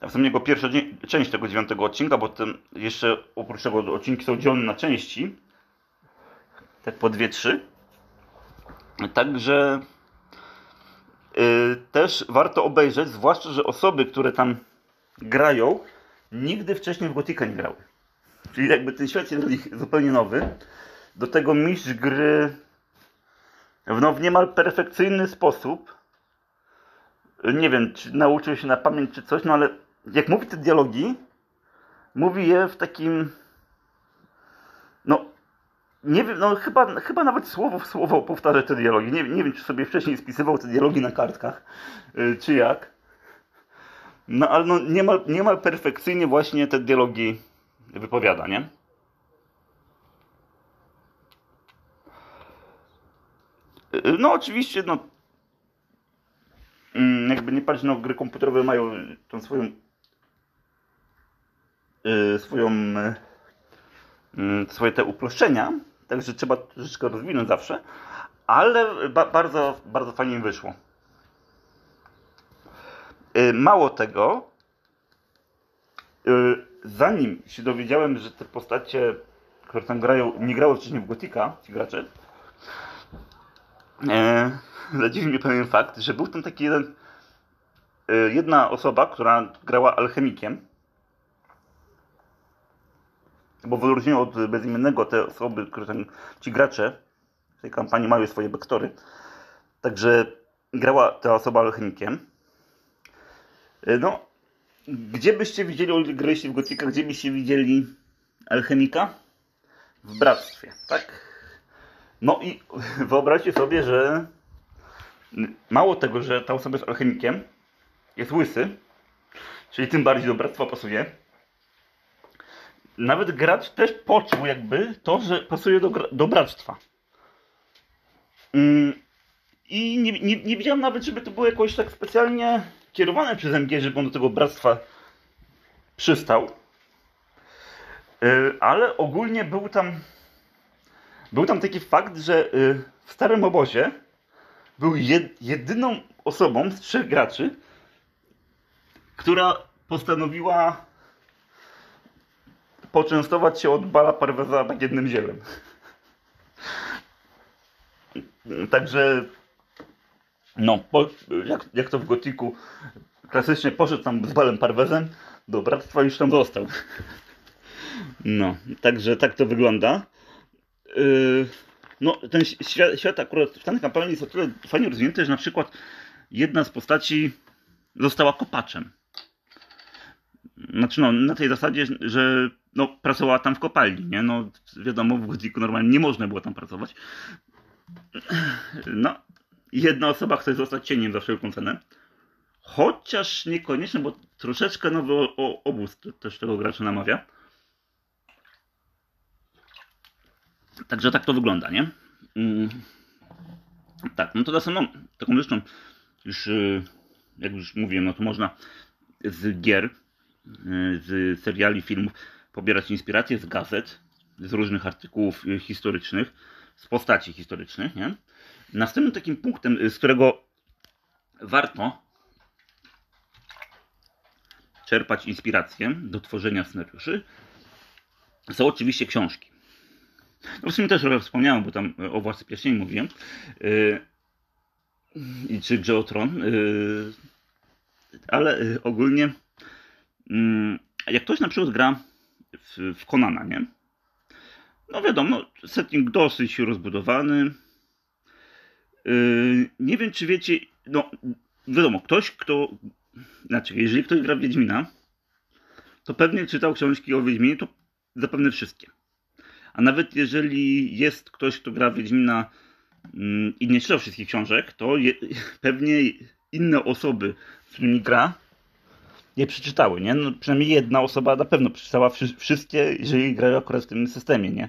A w sumie jego pierwsza część tego dziewiątego odcinka, bo ten jeszcze oprócz tego odcinki są dzielone na części. Tak po dwie, trzy. Także też warto obejrzeć, zwłaszcza, że osoby, które tam grają, nigdy wcześniej w Gotika nie grały. Czyli jakby ten świat jest dla nich zupełnie nowy. Do tego mistrz gry w, no, w niemal perfekcyjny sposób. Nie wiem, czy nauczył się na pamięć czy coś, no ale jak mówi te dialogi, mówi je w takim nie wiem, no chyba, chyba nawet słowo w słowo powtarza te dialogi. Nie, nie wiem, czy sobie wcześniej spisywał te dialogi na kartkach, yy, czy jak. No ale no, niemal, niemal perfekcyjnie właśnie te dialogi wypowiada, nie? Yy, no oczywiście, no mm, jakby nie patrzeć, no gry komputerowe mają tą swoją swoją swoje te uproszczenia, Także trzeba troszeczkę rozwinąć zawsze. Ale ba bardzo, bardzo fajnie mi wyszło. Y, mało tego, y, zanim się dowiedziałem, że te postacie, które tam grają, nie grały wcześniej w Gotika, ci gracze, e, zadziwił mnie pewien fakt, że był tam taki jeden, jedna osoba, która grała alchemikiem, bo w odróżnieniu od bezimiennego te osoby, które ten, ci gracze w tej kampanii mają swoje backstory. Także grała ta osoba alchemikiem. E, no, gdzie byście widzieli, graliście w Gotika, gdzie byście widzieli alchemika? W bractwie, tak? No i (laughs) wyobraźcie sobie, że mało tego, że ta osoba jest alchemikiem, jest łysy, czyli tym bardziej do bractwa pasuje, nawet gracz też poczuł jakby to, że pasuje do, do bractwa. Mm, I nie, nie, nie widziałem nawet, żeby to było jakoś tak specjalnie kierowane przez MG, żeby on do tego bractwa przystał. Y, ale ogólnie był tam był tam taki fakt, że y, w starym obozie był jedyną osobą z trzech graczy, która postanowiła poczęstować się od bala parweza tak jednym zielem. Także no, po, jak, jak to w gotiku klasycznie poszedł tam z balem parwezem do bractwa już tam został. No, także tak to wygląda. Yy, no, ten świat, świat akurat w tej kampanii jest o tyle fajnie rozwinięty, że na przykład jedna z postaci została kopaczem. Znaczy no, na tej zasadzie, że no, pracowała tam w kopalni, nie? No, wiadomo, w Godziku normalnie nie można było tam pracować. No, jedna osoba chce zostać cieniem za wszelką cenę. Chociaż niekoniecznie, bo troszeczkę nowy obóz też tego gracza namawia. Także tak to wygląda, nie? Mm. Tak, no to następną taką rzeczą, już y, jak już mówiłem, no to można z gier, y, z seriali, filmów pobierać inspiracje z gazet, z różnych artykułów y, historycznych, z postaci historycznych. Nie? Następnym takim punktem, y, z którego warto czerpać inspirację do tworzenia scenariuszy, są oczywiście książki. No w sumie też trochę wspomniałem, bo tam o Władcy Pierścieni mówiłem. Yy, czy Grze. Yy, ale yy, ogólnie, mm, jak ktoś na przykład gra w, Konana, nie? No wiadomo, setting dosyć rozbudowany. Yy, nie wiem, czy wiecie, no wiadomo, ktoś, kto, znaczy, jeżeli ktoś gra w Wiedźmina, to pewnie czytał książki o Wiedźminie, to zapewne wszystkie. A nawet jeżeli jest ktoś, kto gra w Wiedźmina yy, i nie czytał wszystkich książek, to je, (laughs) pewnie inne osoby, z którymi gra, nie przeczytały, nie? No, przynajmniej jedna osoba na pewno przeczytała wszystkie, jeżeli grają akurat w tym systemie, nie?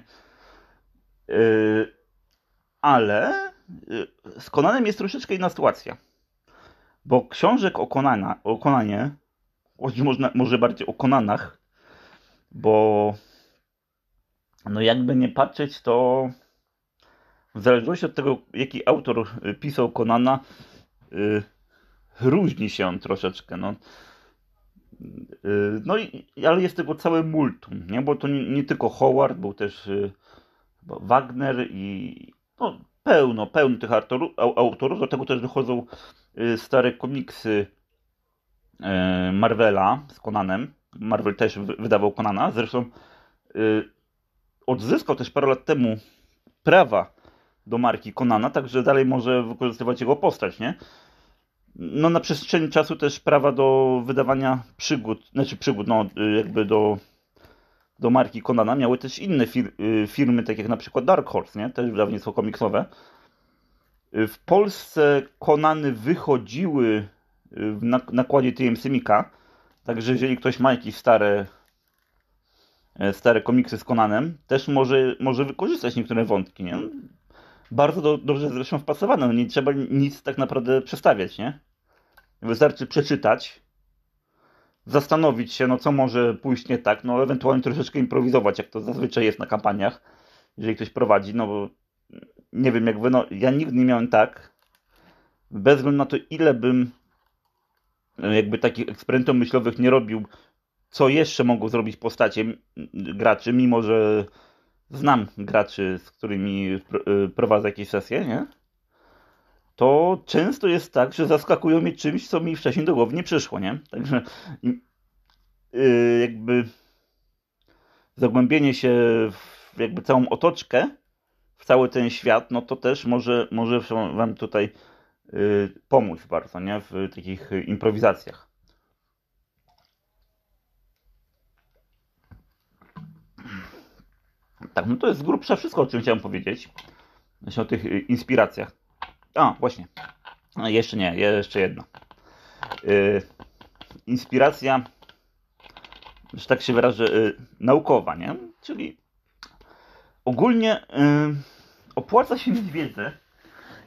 Yy, ale yy, z Konanem jest troszeczkę inna sytuacja. Bo książek o, Konana, o Konanie, choć można, może bardziej o Konanach, bo no jakby nie patrzeć, to w zależności od tego, jaki autor pisał Konana, yy, różni się on troszeczkę. No. Y, no i, ale jest tego całe multum, nie? bo to nie, nie tylko Howard, był też y, Wagner i no, pełno, pełno tych autorów, autorów. Do tego też wychodzą y, stare komiksy Marvela z Conanem. Marvel też wydawał Conana. Zresztą odzyskał też parę lat temu prawa do marki Conana, także dalej może wykorzystywać jego postać, nie? No na przestrzeni czasu też prawa do wydawania przygód, znaczy przygód, no jakby do do marki Konana miały też inne fir y, firmy, tak jak na przykład Dark Horse, nie? też wydawnictwo komiksowe. Y, w Polsce Konany wychodziły y, w nakładzie TMC Mika, także jeżeli ktoś ma jakieś stare e, stare komiksy z Konanem, też może, może wykorzystać niektóre wątki, nie? Bardzo do, dobrze zresztą wpasowane, no nie trzeba nic tak naprawdę przestawiać, nie? Wystarczy przeczytać, zastanowić się, no co może pójść nie tak, no ewentualnie troszeczkę improwizować, jak to zazwyczaj jest na kampaniach, jeżeli ktoś prowadzi, no bo nie wiem jak wy, no ja nigdy nie miałem tak, bez względu na to ile bym jakby takich eksperymentów myślowych nie robił, co jeszcze mogą zrobić postacie graczy, mimo że znam graczy, z którymi y, prowadzę jakieś sesje, nie? to często jest tak, że zaskakują mnie czymś, co mi wcześniej do głowy nie przyszło, nie? Także yy, jakby zagłębienie się w jakby całą otoczkę, w cały ten świat, no to też może, może Wam tutaj pomóc bardzo, nie? W takich improwizacjach. Tak, no to jest z grubsza wszystko, o czym chciałem powiedzieć. Właśnie o tych y, inspiracjach. A, właśnie. No, jeszcze nie, jeszcze jedno. Yy, inspiracja, że tak się wyrażę, yy, naukowa, nie? Czyli ogólnie yy, opłaca się mieć wiedzę,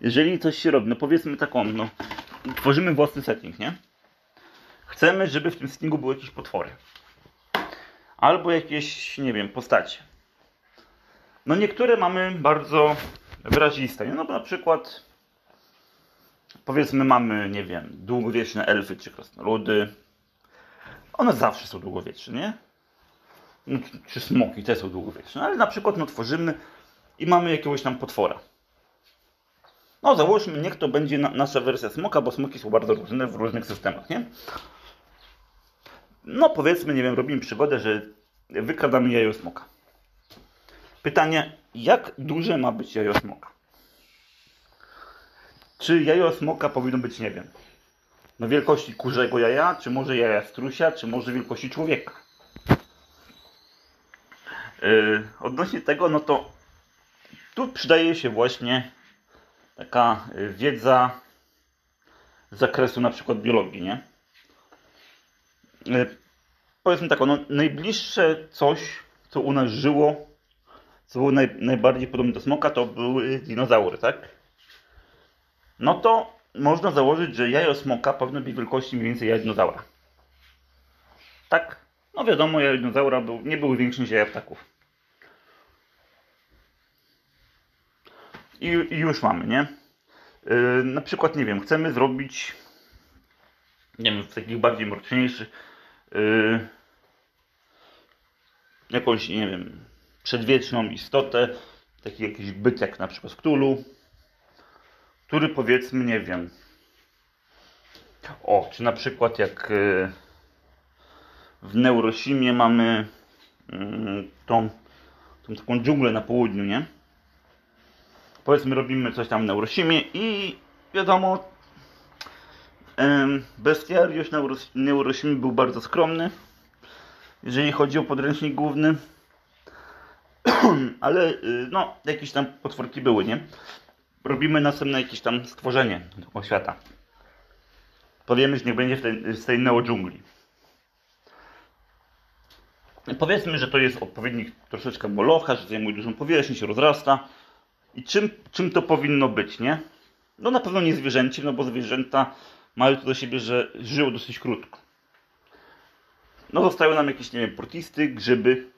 jeżeli coś się robi. No powiedzmy taką, no, tworzymy własny setting, nie? Chcemy, żeby w tym settingu były jakieś potwory. Albo jakieś, nie wiem, postacie. No niektóre mamy bardzo wyraziste? No na przykład powiedzmy mamy, nie wiem, długowieczne elfy czy krasnoludy. One zawsze są długowieczne, nie? No, czy smoki te są długowieczne, ale na przykład no, tworzymy i mamy jakiegoś tam potwora. No załóżmy, niech to będzie na, nasza wersja smoka, bo smoki są bardzo różne w różnych systemach, nie? No powiedzmy, nie wiem, robimy przygodę, że wykradamy jajo smoka. Pytanie, jak duże ma być jajo smoka? Czy jajo smoka powinno być, nie wiem, na wielkości kurzego jaja, czy może jaja strusia, czy może wielkości człowieka? Yy, odnośnie tego, no to tu przydaje się właśnie taka wiedza z zakresu na przykład biologii, nie? Yy, powiedzmy tak, no, najbliższe coś, co u nas żyło, co było naj, najbardziej podobne do smoka, to były dinozaury, tak? no to można założyć, że jajo smoka powinno być wielkości mniej więcej jaja dinozaura. Tak? No wiadomo, jajo dinozaura był, nie były większe niż jaja ptaków. I, I, już mamy, nie? Yy, na przykład, nie wiem, chcemy zrobić nie wiem, w takich bardziej mroczniejszych yy, jakąś, nie wiem, przedwieczną istotę, taki jakiś byt jak na przykład Cthulhu, który powiedzmy, nie wiem, o, czy na przykład jak e, w Neurosimie mamy mm, tą, tą taką dżunglę na południu, nie? Powiedzmy, robimy coś tam w Neurosimie i wiadomo, bestiariusz Neurosimy był bardzo skromny, jeżeli chodzi o podręcznik główny, (clears throat) ale y, no, jakieś tam potworki były, nie? robimy następne jakieś tam stworzenie tego świata. Powiemy, że niech będzie w tej, z tej neo dżungli. Powiedzmy, że to jest odpowiednik troszeczkę molocha, że zajmuje dużą powierzchnię, się rozrasta. I czym, czym to powinno być, nie? No na pewno nie zwierzęciem, no bo zwierzęta mają to do siebie, że żyją dosyć krótko. No zostają nam jakieś, nie wiem, portisty, grzyby.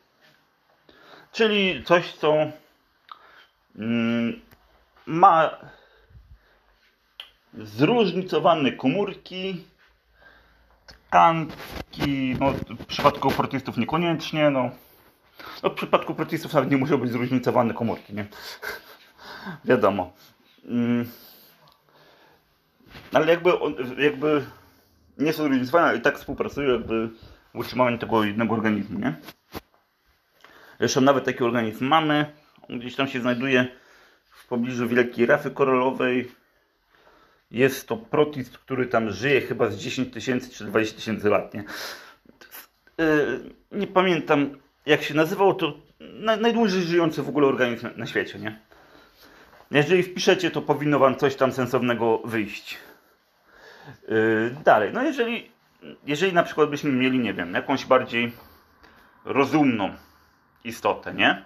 Czyli coś, co mm, ma zróżnicowane komórki, tkanki, no w przypadku protistów niekoniecznie, no. no w przypadku protistów nawet nie muszą być zróżnicowane komórki, nie? (laughs) Wiadomo. Mm. Ale jakby, jakby nie są zróżnicowane, ale i tak współpracują jakby w utrzymaniu tego jednego organizmu, nie? Zresztą nawet taki organizm mamy, on gdzieś tam się znajduje pobliżu Wielkiej Rafy Koralowej. Jest to protist, który tam żyje chyba z 10 tysięcy czy 20 tysięcy lat. Nie? E, nie pamiętam jak się nazywał, to naj, najdłużej żyjący w ogóle organizm na, świecie, nie? Jeżeli wpiszecie, to powinno wam coś tam sensownego wyjść. Yy, dalej, no jeżeli, jeżeli na przykład byśmy mieli, nie wiem, jakąś bardziej rozumną istotę, nie?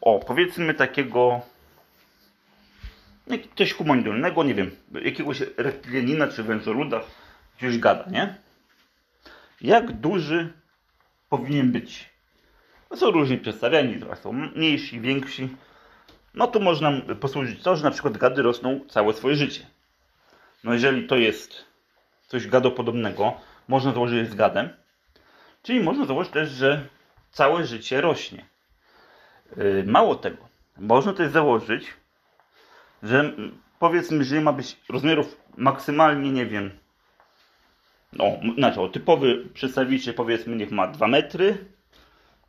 O, powiedzmy takiego coś humanoidalnego, nie wiem, jakiegoś reptilianina czy wężoluda, gdzieś gada, nie? Jak duży powinien być? No są różni przedstawiani, są mniejsi, więksi. No tu można posłużyć to, że na przykład gady rosną całe swoje życie. No jeżeli to jest coś gadopodobnego, można założyć, że jest gadem. Czyli można założyć też, że całe życie rośnie. Yy, Mało tego, można też założyć, że mm, powiedzmy, że ma być rozmiarów maksymalnie, nie wiem, no, znaczy o, typowy przedstawiciel powiedzmy niech ma 2 metry,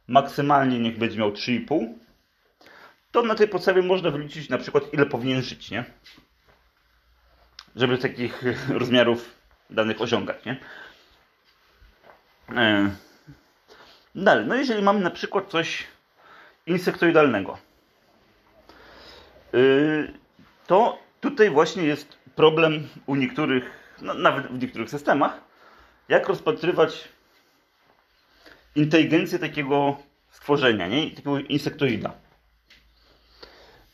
maksymalnie niech będzie miał 3,5, to na tej podstawie można wyliczyć na przykład ile powinien żyć, nie? Żeby takich (laughs) rozmiarów danych osiągać, nie? E, Dalej, no jeżeli mamy na przykład coś insektoidalnego, yy, to tutaj właśnie jest problem u niektórych, no, nawet w niektórych systemach, jak rozpatrywać inteligencję takiego stworzenia, nie? takiego insektoida.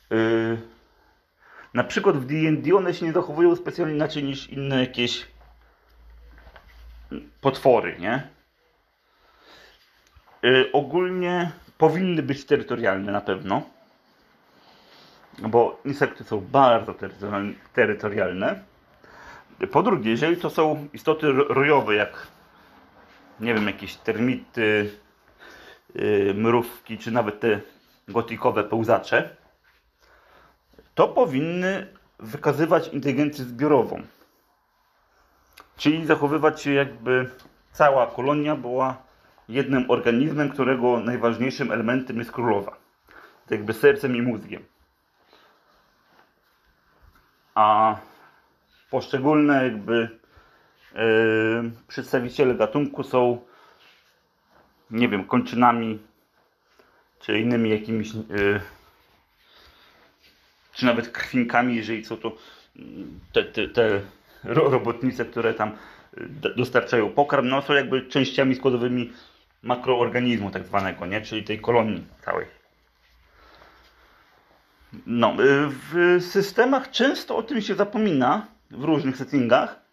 Yy, na przykład w D&D one się nie zachowują specjalnie inaczej niż inne jakieś potwory, nie? Yy, ogólnie powinny być terytorialne na pewno, bo insekty są bardzo terytorial- terytorialne. Po drugie, jeżeli to są istoty ro- rojowe, jak nie wiem, jakieś termity, yy, mrówki, czy nawet te gotikowe pełzacze, to powinny wykazywać inteligencję zbiorową. Czyli zachowywać się jakby cała kolonia była jednym organizmem, którego najważniejszym elementem jest królowa. Tak jakby sercem i mózgiem. A poszczególne jakby yy, przedstawiciele gatunku są nie wiem, kończynami czy innymi jakimiś yy, czy nawet krwinkami, jeżeli są to mm, te, te, te ro- robotnice, które tam d- dostarczają pokarm, no są jakby częściami składowymi makroorganizmu tak zwanego, nie? czyli tej kolonii całej. No, y, w systemach często o tym się zapomina w różnych settingach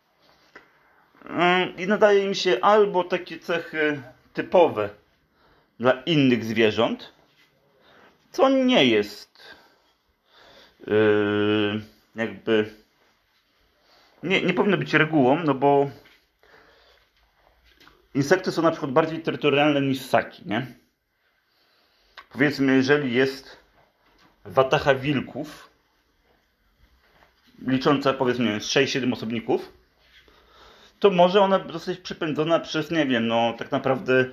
Y, i nadaje im się albo takie cechy typowe dla innych zwierząt, co nie jest yy, jakby nie, nie powinno być regułą, no bo insekty są na przykład bardziej terytorialne niż ssaki, nie? Powiedzmy, jeżeli jest watacha wilków licząca powiedzmy 6-7 osobników, to może ona zostać przepędzona przez, nie wiem, no tak naprawdę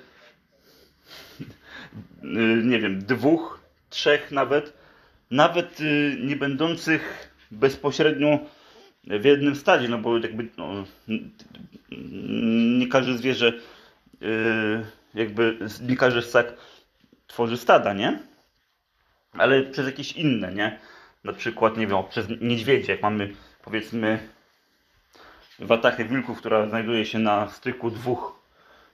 (laughs) nie wiem, dwóch, trzech nawet, nawet yy, nie będących bezpośrednio w jednym stadzie, no bo jakby no, nie każde zwierzę jakby nie każdy ssak tworzy stada, nie? Ale przez jakieś inne, nie? Na przykład, nie wiem, przez niedźwiedzie, jak mamy powiedzmy watachę wilków, która znajduje się na styku dwóch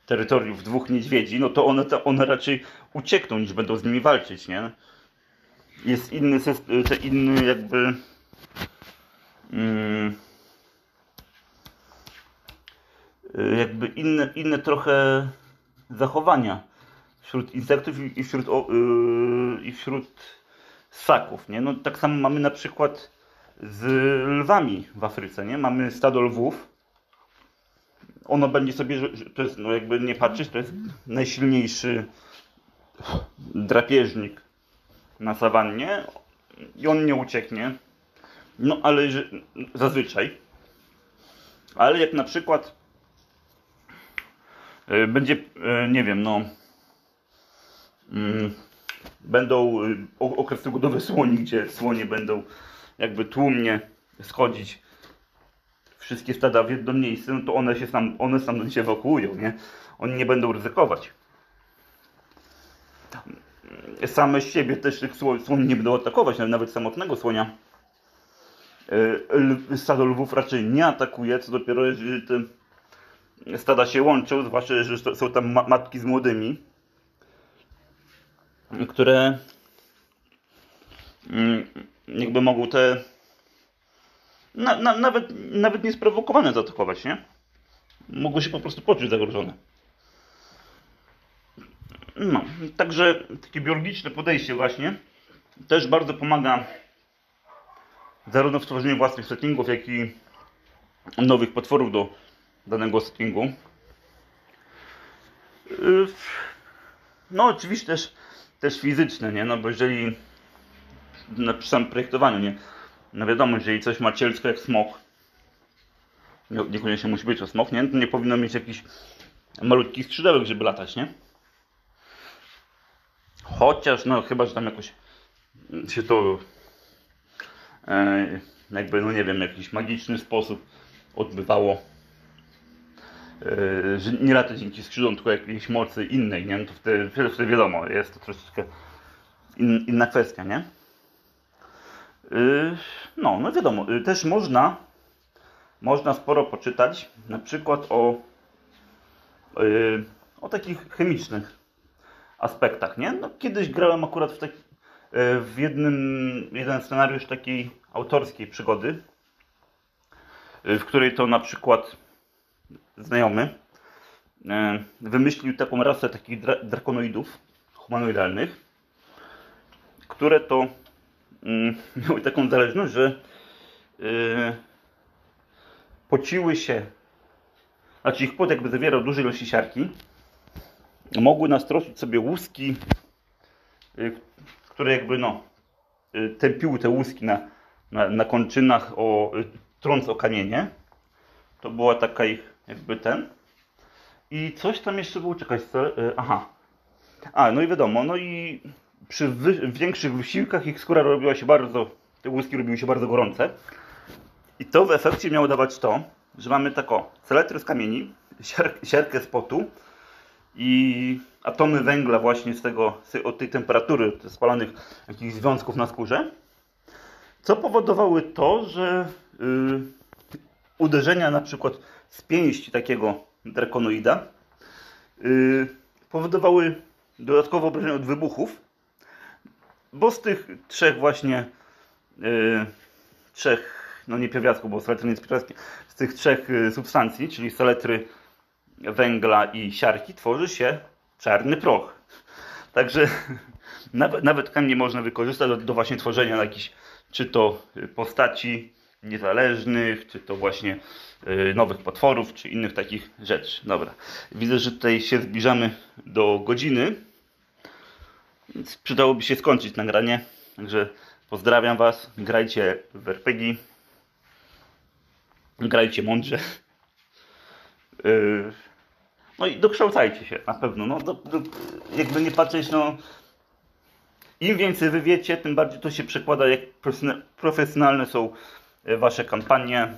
terytoriów, dwóch niedźwiedzi, no to one, to one raczej uciekną niż będą z nimi walczyć, nie? Jest inny, te inny jakby mm, y, jakby inne, inne trochę zachowania wśród insektów i wśród, yy, i wśród ssaków, nie? No tak samo mamy na przykład z lwami w Afryce, nie? Mamy stado lwów. Ono będzie sobie, to jest, no jakby nie patrzeć, to jest najsilniejszy drapieżnik na sawannie i on nie ucieknie. No ale że, zazwyczaj. Ale jak na przykład y, będzie, y, nie wiem, no mm, będą y, o- okresy godowe słoni, gdzie słonie będą jakby tłumnie schodzić wszystkie stada w jedno miejsce, no to one się tam, one stamtąd się ewakuują, nie? Oni nie będą ryzykować. same siebie też tych sło- słoni nie będą atakować, nawet- samotnego słonia. Stado lwów raczej nie atakuje, co dopiero jeżeli te stada się łączą, zwłaszcza, że są tam ma- matki z młodymi, które mm, jakby mogą te na, na, nawet, nawet niesprowokowane zaatakować, nie? Mogą się po prostu poczuć zagrożone. No, także takie biologiczne podejście właśnie też bardzo pomaga zarówno w tworzeniu własnych settingów, jak i nowych potworów do danego settingu. Yy, No oczywiście też, też fizyczne, nie? No bo jeżeli na, przy samym projektowaniu, nie? No wiadomo, jeżeli coś ma cielsko jak smok, nie- niekoniecznie musi być to smok, nie? To nie powinno mieć jakichś malutkich skrzydełek, żeby latać, nie? Chociaż, no chyba, że tam jakoś się to e, jakby, no nie wiem, w jakiś magiczny sposób odbywało. E, że nie lata dzięki skrzydłom, tylko jakiejś mocy innej, nie? No to wtedy, wtedy, wiadomo, jest to troszeczkę in, inna kwestia, nie? Yy, No, no wiadomo, yy, też można, można sporo poczytać, na przykład o, o takich chemicznych aspektach, nie? No, kiedyś grałem akurat w, taki, w jednym, jeden scenariusz takiej autorskiej przygody, w której to na przykład znajomy yy, wymyślił taką rasę takich dra drakonoidów humanoidalnych, które to mm, (laughs) miały taką zależność, że yy, pociły się, znaczy ich pot jakby zawierał duże ilości siarki, mogły nastroszyć sobie łuski, yy, które jakby no tępiły te łuski na, na, na kończynach o trąc o kamienie. To była taka ich jakby ten. I coś tam jeszcze było, czekaj, yy, aha. A, no i wiadomo, no i przy wy, większych wysiłkach ich skóra robiła się bardzo, te łuski robiły się bardzo gorące. I to w efekcie miało dawać to, że mamy tako, seletry z kamieni, siar, siarkę z potu i atomy węgla właśnie z tego, z, od tej temperatury, z spalanych jakichś związków na skórze, co powodowały to, że y, uderzenia na przykład z pięści takiego drakonoida y, powodowały dodatkowe obrażenia od wybuchów, bo z tych trzech właśnie yy, trzech, no nie pierwiastków, bo saletry jest pierwiastkiem, z tych trzech yy, substancji, czyli saletry, węgla i siarki, tworzy się czarny proch. Także (laughs) nawet, nawet kamień można wykorzystać do, do właśnie tworzenia jakichś, czy to y, postaci niezależnych, czy to właśnie y, nowych potworów, czy innych takich rzeczy. Dobra, widzę, że tutaj się zbliżamy do godziny. Więc przydałoby się skończyć nagranie. Także pozdrawiam Was. Grajcie w RPG. Grajcie mądrze. Yy, No i dokształcajcie się na pewno. No, do, do, jakby nie patrzeć, no. Im więcej wy wiecie, tym bardziej to się przekłada, jak profesjonal- profesjonalne są Wasze kampanie,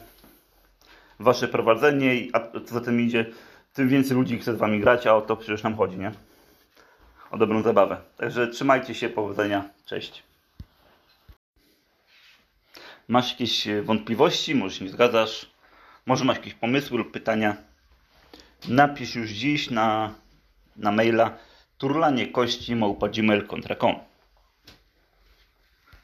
Wasze prowadzenie, i- a co za tym idzie, tym więcej ludzi chce z Wami grać, a o to przecież nam chodzi, nie? o dobrą zabawę. Także trzymajcie się, powodzenia, cześć. Masz jakieś e, wątpliwości, może się nie zgadzasz, może masz jakieś pomysły lub pytania, napisz już dziś na, na maila turlaniekości.gmail.com